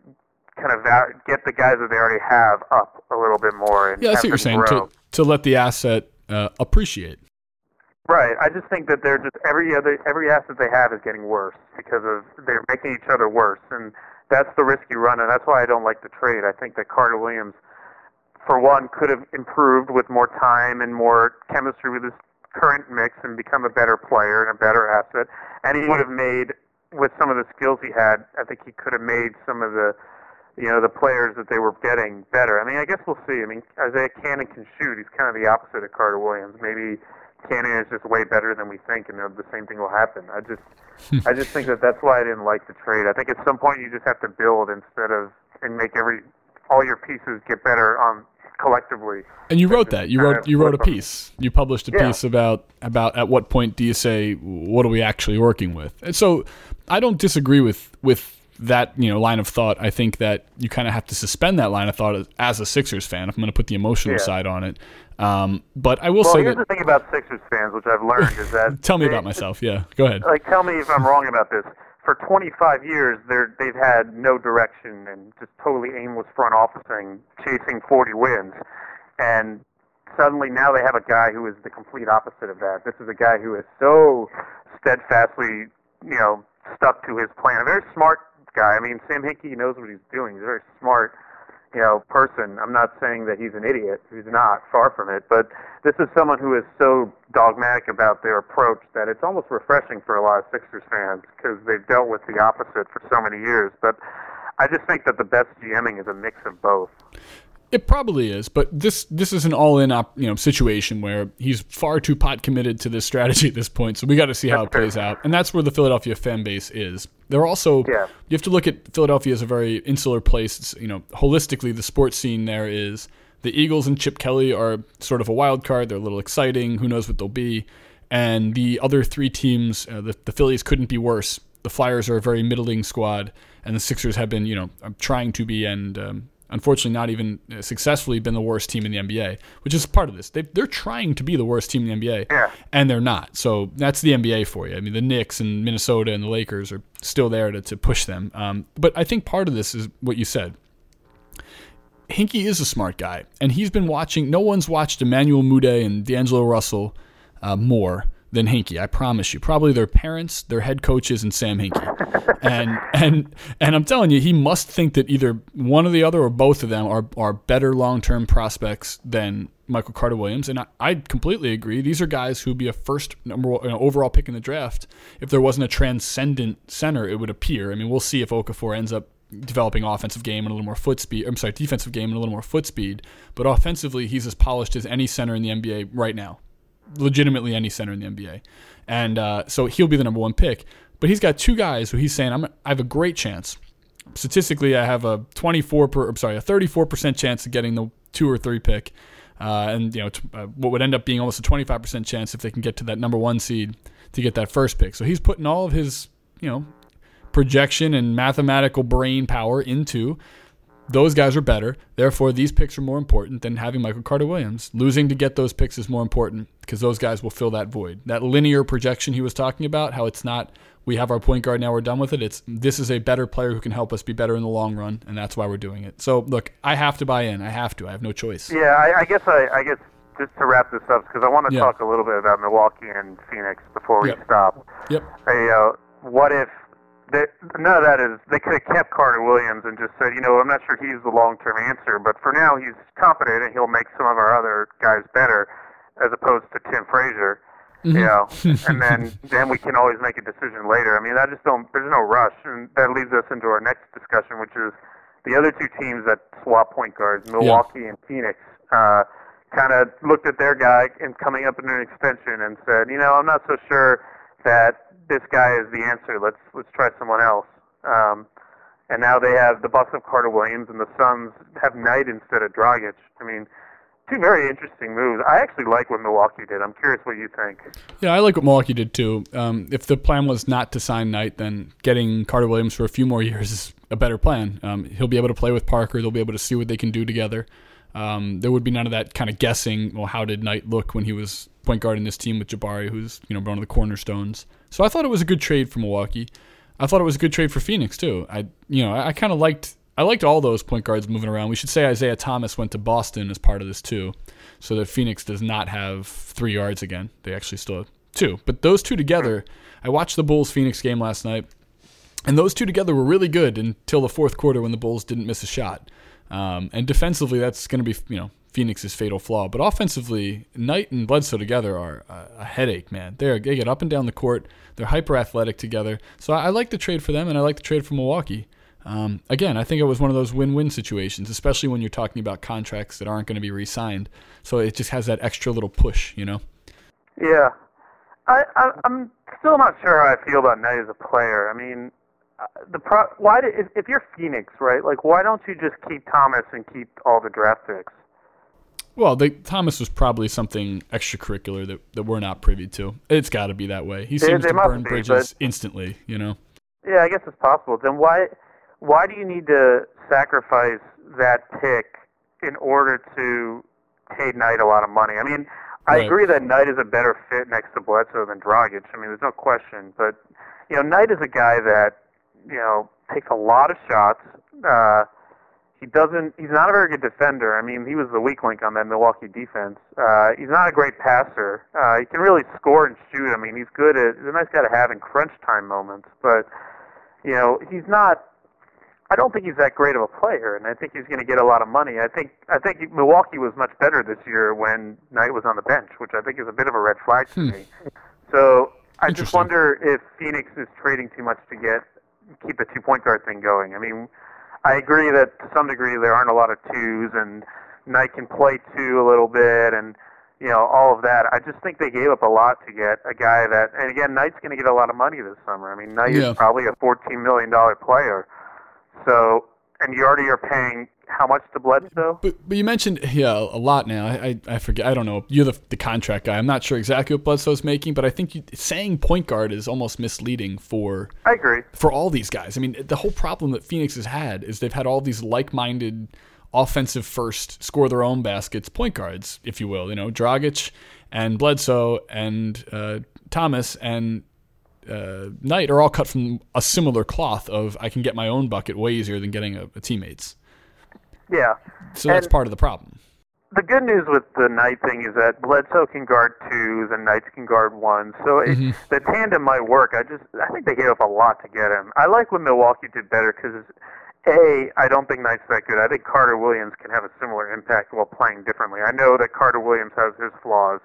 kind of get the guys that they already have up a little bit more. And Yeah, that's what you're saying. To, to let the asset uh, appreciate. Right. I just think that they're just every other every asset they have is getting worse because of they're making each other worse, and that's the risk you run, and that's why I don't like the trade. I think that Carter Williams, for one, could have improved with more time and more chemistry with his current mix and become a better player and a better asset. And he would have made, with some of the skills he had, I think he could have made some of the, you know, the players that they were getting better. I mean, I guess we'll see. I mean, Isaiah Canaan can shoot. He's kind of the opposite of Carter Williams. Maybe Canaan is just way better than we think, and the same thing will happen. I just, I just think that that's why I didn't like the trade. I think at some point you just have to build instead of and make every all your pieces get better on collectively. And you wrote that. You wrote you wrote a piece. You published a Yeah. piece about about at what point do you say what are we actually working with? And so I don't disagree with with that you know line of thought. I think that you kind of have to suspend that line of thought as a Sixers fan. If I'm going to put the emotional Yeah. side on it, um, but I will Well, say here's that. the thing about Sixers fans, which I've learned, is that Tell me they- about myself. Yeah, go ahead. Like, tell me if I'm wrong about this. For 25 years, they're they've had no direction and just totally aimless front officing, chasing 40 wins, and suddenly now they have a guy who is the complete opposite of that. This is a guy who is so steadfastly, you know, stuck to his plan. A very smart guy. I mean, Sam Hinkie knows what he's doing. He's a very smart, you know, person. I'm not saying that he's an idiot. He's not. Far from it. But this is someone who is so dogmatic about their approach that it's almost refreshing for a lot of Sixers fans because they've dealt with the opposite for so many years. But I just think that the best GMing is a mix of both. It probably is, but this this is an all-in op, you know situation where he's far too pot committed to this strategy at this point. So we got to see how it plays out, and that's where the Philadelphia fan base is. They're also Yeah. you have to look at Philadelphia as a very insular place. It's, you know, holistically, the sports scene there is the Eagles and Chip Kelly are sort of a wild card. They're a little exciting. Who knows what they'll be? And the other three teams, uh, the, the Phillies couldn't be worse. The Flyers are a very middling squad, and the Sixers have been, you know, trying to be and um, unfortunately not even uh, successfully been the worst team in the NBA, which is part of this. They, they're trying to be the worst team in the NBA, Yeah. and they're not. So that's the NBA for you. I mean, the Knicks and Minnesota and the Lakers are still there to, to push them. Um, but I think part of this is what you said. Hinkie is a smart guy, and he's been watching. No one's watched Emmanuel Mudiay and D'Angelo Russell uh, more than Hinkie. I promise you. Probably their parents, their head coaches, and Sam Hinkie. and and and I'm telling you, he must think that either one or the other or both of them are are better long term prospects than Michael Carter Williams. And I, I completely agree. These are guys who'd be a first number you know, overall pick in the draft. If there wasn't a transcendent center, it would appear. I mean, we'll see if Okafor ends up developing offensive game and a little more foot speed. I'm sorry, defensive game and a little more foot speed. But offensively, he's as polished as any center in the NBA right now. Legitimately, any center in the NBA, and uh, so he'll be the number one pick. But he's got two guys who he's saying I'm, I have a great chance. Statistically, I have a 24 per, I'm sorry, a 34 percent chance of getting the two or three pick, uh, and you know t- uh, what would end up being almost a 25 percent chance if they can get to that number one seed to get that first pick. So he's putting all of his you know projection and mathematical brain power into those guys are better. Therefore, these picks are more important than having Michael Carter Williams. Losing to get those picks is more important because those guys will fill that void. That linear projection he was talking about, how it's not we have our point guard now we're done with it. It's this is a better player who can help us be better in the long run, and that's why we're doing it. So look, I have to buy in. I have to. I have no choice. Yeah, I, I guess I, I guess just to wrap this up because I want to Yeah. talk a little bit about Milwaukee and Phoenix before we Yep. stop. Yep. Hey, uh, what if they, none of that is they could have kept Carter Williams and just said, you know, I'm not sure he's the long term answer, but for now he's competent and he'll make some of our other guys better, as opposed to Tim Frazier. You know, and then then we can always make a decision later. I mean, I just don't. There's no rush, and that leads us into our next discussion, which is the other two teams that swap point guards, Milwaukee and Phoenix. Uh, kind of looked at their guy and coming up in an extension and said, you know, I'm not so sure that this guy is the answer. Let's let's try someone else. Um, and now they have the Bucks of Carter Williams and the Suns have Knight instead of Dragic. I mean, two very interesting moves. I actually like what Milwaukee did. I'm curious what you think. Yeah, I like what Milwaukee did too. Um, if the plan was not to sign Knight, then getting Carter Williams for a few more years is a better plan. Um, he'll be able to play with Parker. They'll be able to see what they can do together. Um, there would be none of that kind of guessing. Well, how did Knight look when he was point guard in this team with Jabari, who's you know one of the cornerstones? So I thought it was a good trade for Milwaukee. I thought it was a good trade for Phoenix too. I you know I, I kind of liked I liked all those point guards moving around. We should say Isaiah Thomas went to Boston as part of this too, so that Phoenix does not have three yards again. They actually still have two. But those two together, I watched the Bulls Phoenix game last night, and those two together were really good until the fourth quarter when the Bulls didn't miss a shot. Um, and defensively, that's going to be you know Phoenix's fatal flaw. But offensively, Knight and Bledsoe together are a, headache, man. They're, they get up and down the court. They're hyper athletic together. So I, I, like the trade for them, and I like the trade for Milwaukee. Um, again, I think it was one of those win-win situations, especially when you're talking about contracts that aren't going to be re-signed. So it just has that extra little push, you know. Yeah, I, I I'm still not sure how I feel about Knight as a player. I mean, uh, the pro, why do, if, if you're Phoenix, right? Like, why don't you just keep Thomas and keep all the draft picks? Well, the, Thomas was probably something extracurricular that, that we're not privy to. It's got to be that way. He seems to burn be, bridges instantly, you know. Yeah, I guess it's possible. Then why why do you need to sacrifice that pick in order to pay Knight a lot of money? I mean, I right. agree that Knight is a better fit next to Bledsoe than Dragic. I mean, there's no question. But you know, Knight is a guy that you know takes a lot of shots. Uh, he doesn't. He's not a very good defender. I mean, he was the weak link on that Milwaukee defense. Uh, he's not a great passer. Uh, he can really score and shoot. I mean, he's good at. He's a nice guy to have in crunch time moments. But you know, he's not. I don't think he's that great of a player, and I think he's going to get a lot of money. I think I think Milwaukee was much better this year when Knight was on the bench, which I think is a bit of a red flag to hmm. me. So I just wonder if Phoenix is trading too much to get keep the two point guard thing going. I mean, I agree that to some degree there aren't a lot of twos, and Knight can play two a little bit, and you know all of that. I just think they gave up a lot to get a guy that, and again, Knight's going to get a lot of money this summer. I mean, Knight yeah. is probably a fourteen million dollar player, so and you already are paying how much to Bledsoe? But, but you mentioned yeah a lot now. I, I, I forget. I don't know. You're the, the contract guy. I'm not sure exactly what Bledsoe's making, but I think you, saying point guard is almost misleading for. I agree. For all these guys, I mean, the whole problem that Phoenix has had is they've had all these like-minded, offensive first, score their own baskets point guards, if you will. You know, Dragic and Bledsoe and uh, Thomas and uh, Knight are all cut from a similar cloth of I can get my own bucket way easier than getting a, a teammate's. Yeah. So that's part of the problem. The good news with the Knight thing is that Bledsoe can guard twos and Knights can guard ones. So it, mm-hmm. the tandem might work. I just I think they gave up a lot to get him. I like what Milwaukee did better because a, I don't think Knight's that good. I think Carter Williams can have a similar impact while playing differently. I know that Carter Williams has his flaws,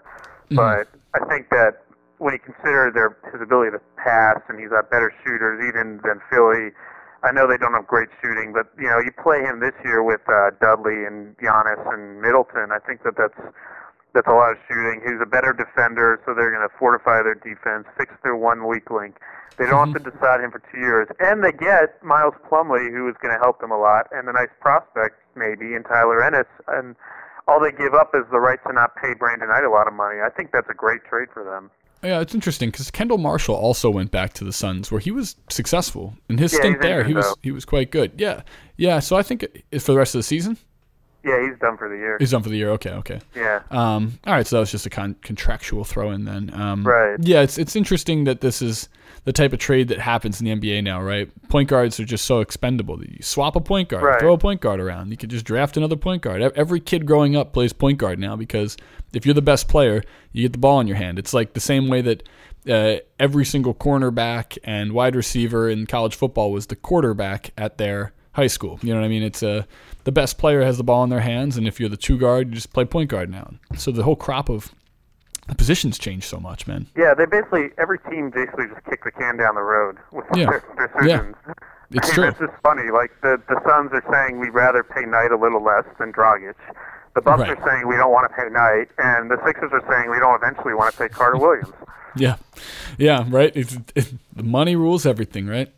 mm-hmm. but I think that when you consider their his ability to pass and he's got better shooters even than Philly, I know they don't have great shooting, but you know, you play him this year with uh, Dudley and Giannis and Middleton. I think that that's that's a lot of shooting. He's a better defender, so they're going to fortify their defense, fix their one weak link. They don't have to decide him for two years, and they get Miles Plumlee, who is going to help them a lot, and a nice prospect maybe in Tyler Ennis, and all they give up is the right to not pay Brandon Knight a lot of money. I think that's a great trade for them. Yeah, it's interesting because Kendall Marshall also went back to the Suns, where he was successful in his yeah, stint there. He was though. he was quite good. Yeah, yeah. So I think for the rest of the season. Yeah, he's done for the year. He's done for the year. Okay, okay. Yeah. Um. All right. So that was just a con- contractual throw in then. Um, right. Yeah. It's it's interesting that this is the type of trade that happens in the NBA now, right? Point guards are just so expendable. That you swap a point guard, right. throw a point guard around. You can just draft another point guard. Every kid growing up plays point guard now because if you're the best player, you get the ball in your hand. It's like the same way that uh, every single cornerback and wide receiver in college football was the quarterback at their high school. You know what I mean? It's a the best player has the ball in their hands, and if you're the two guard, you just play point guard now. So the whole crop of the positions change so much, man. Yeah, they basically every team basically just kicked the can down the road with yeah. their decisions. Yeah. It's I true. It's just funny. Like the the Suns are saying we'd rather pay Knight a little less than Dragic. The Bucks right. are saying we don't want to pay Knight, and the Sixers are saying we don't eventually want to pay Carter Williams. yeah, yeah, right. It's, it, the money rules everything, right?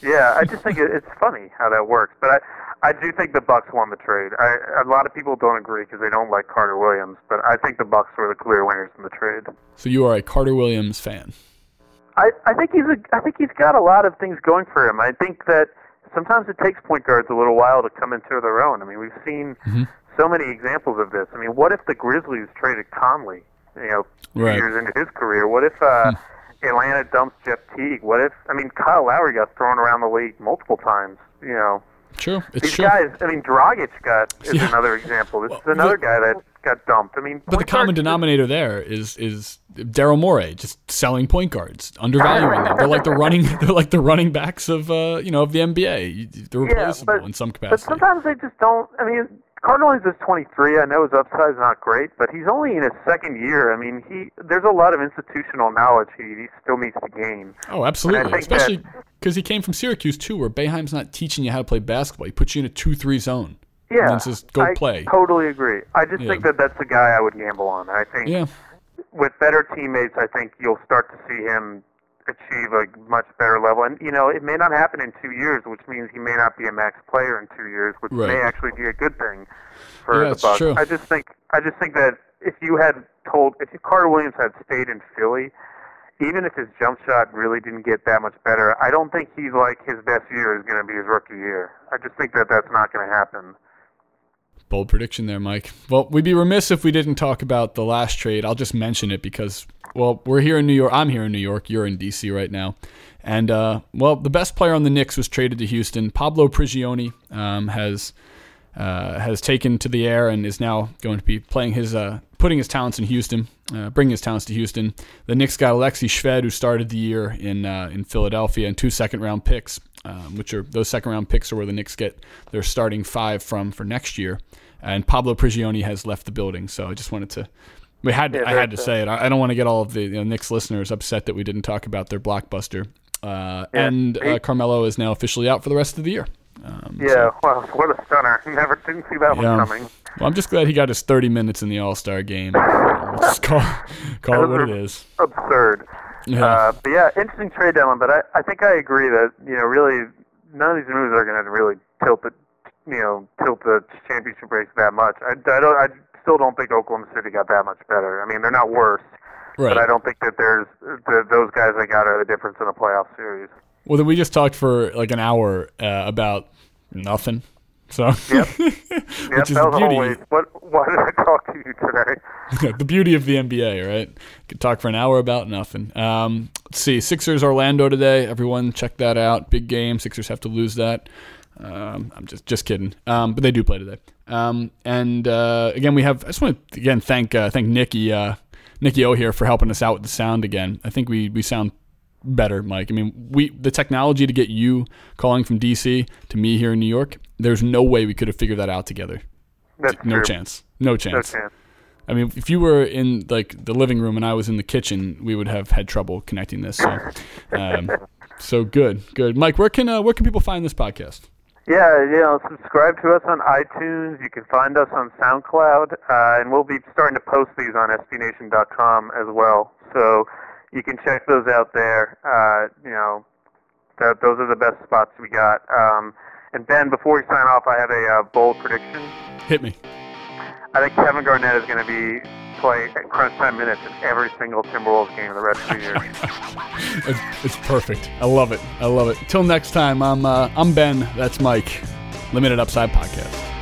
Yeah, I just think it, it's funny how that works. But I, I do think the Bucks won the trade. I, a lot of people don't agree because they don't like Carter Williams, but I think the Bucks were the clear winners in the trade. So you are a Carter Williams fan. I, I think he's a, I think he's got a lot of things going for him. I think that sometimes it takes point guards a little while to come into their own. I mean, we've seen mm-hmm. so many examples of this. I mean, what if the Grizzlies traded Conley? You know, right. years into his career. What if uh, hmm. Atlanta dumps Jeff Teague? What if I mean Kyle Lowry got thrown around the league multiple times? You know, True. It's These true. guys, I mean, Dragic got is yeah. another example. This well, is another the, guy that got dumped. I mean, but the common denominator there is is Daryl Morey just selling point guards, undervaluing them. They're like the running they're like the running backs of uh, you know of the NBA. They're replaceable yeah, but, in some capacity. But sometimes they just don't. I mean, Cardinal is 23. I know his upside is not great, but he's only in his second year. I mean, he there's a lot of institutional knowledge he, he still needs to gain. Oh, absolutely, especially because he came from Syracuse too, where Boeheim's not teaching you how to play basketball. He puts you in a two-three zone. Yeah, and says, "Go I play." Totally agree. I just Yeah. think that that's the guy I would gamble on. I think Yeah, with better teammates, I think you'll start to see him achieve a much better level. And you know, it may not happen in two years, which means he may not be a max player in two years, which Right. may actually be a good thing for Yeah, the Bucks. true. I just think I just think that if you had told if Carter Williams had stayed in Philly, even if his jump shot really didn't get that much better, I don't think he's like his best year is going to be his rookie year. I just think that that's not going to happen. Bold prediction there, Mike. Well, we'd be remiss if we didn't talk about the last trade. I'll just mention it because, well, we're here in New York. I'm here in New York. You're in DC right now. And, uh, well, the best player on the Knicks was traded to Houston. Pablo Prigioni um, has uh, has taken to the air and is now going to be playing his, uh, putting his talents in Houston, uh, bringing his talents to Houston. The Knicks got Alexi Shved, who started the year in uh, in Philadelphia, and two second round picks, um, which are those second round picks are where the Knicks get their starting five from for next year. And Pablo Prigioni has left the building, so I just wanted to. We had Yeah, I had to say it. I I don't want to get all of the you know, Knicks listeners upset that we didn't talk about their blockbuster. Uh, Yeah. and uh, Carmelo is now officially out for the rest of the year. Um, Yeah, well, what a stunner! Never didn't see that Yeah. one coming. well, I'm just glad he got his 30 minutes in the All Star game. Call, call it what it is. absurd. Yeah. Uh, but yeah, interesting trade deadline. But I, I think I agree that you know really none of these moves are going to really tilt the you know tilt the championship race that much. I, I don't. I still don't think Oklahoma City got that much better. I mean, they're not worse, Right. but I don't think that there's the, those guys they got are the difference in a playoff series. Well, then we just talked for like an hour uh, about nothing. So, Yep. which Yep, is the was a whole beauty, waste. What? Why did I talk to you today? the beauty of the NBA, right? Could talk for an hour about nothing. Um, let's see, Sixers Orlando today. Everyone check that out. Big game. Sixers have to lose that. Um, I'm just just kidding, um, but they do play today. Um, and uh, again, we have. I just want to again thank uh, thank Nikki uh, Nikki O here for helping us out with the sound again. I think we we sound better, Mike. I mean, we the technology to get you calling from DC to me here in New York. There's no way we could have figured that out together. That's No true. chance. No chance. No chance. I mean, if you were in like the living room and I was in the kitchen, we would have had trouble connecting this. So, um, so good, good. Mike, where can uh, where can people find this podcast? Yeah, you know, subscribe to us on iTunes. You can find us on SoundCloud, uh, and we'll be starting to post these on SBNation.com as well. So you can check those out there. Uh, you know, that, those are the best spots we got. Um, and Ben, before we sign off, I have a uh, bold prediction. Hit me. I think Kevin Garnett is going to be play at crunch time minutes in every single Timberwolves game of the rest of the year. It's, it's perfect. I love it. I love it. Till next time, I'm uh, I'm Ben. That's Mike. Limited Upside Podcast.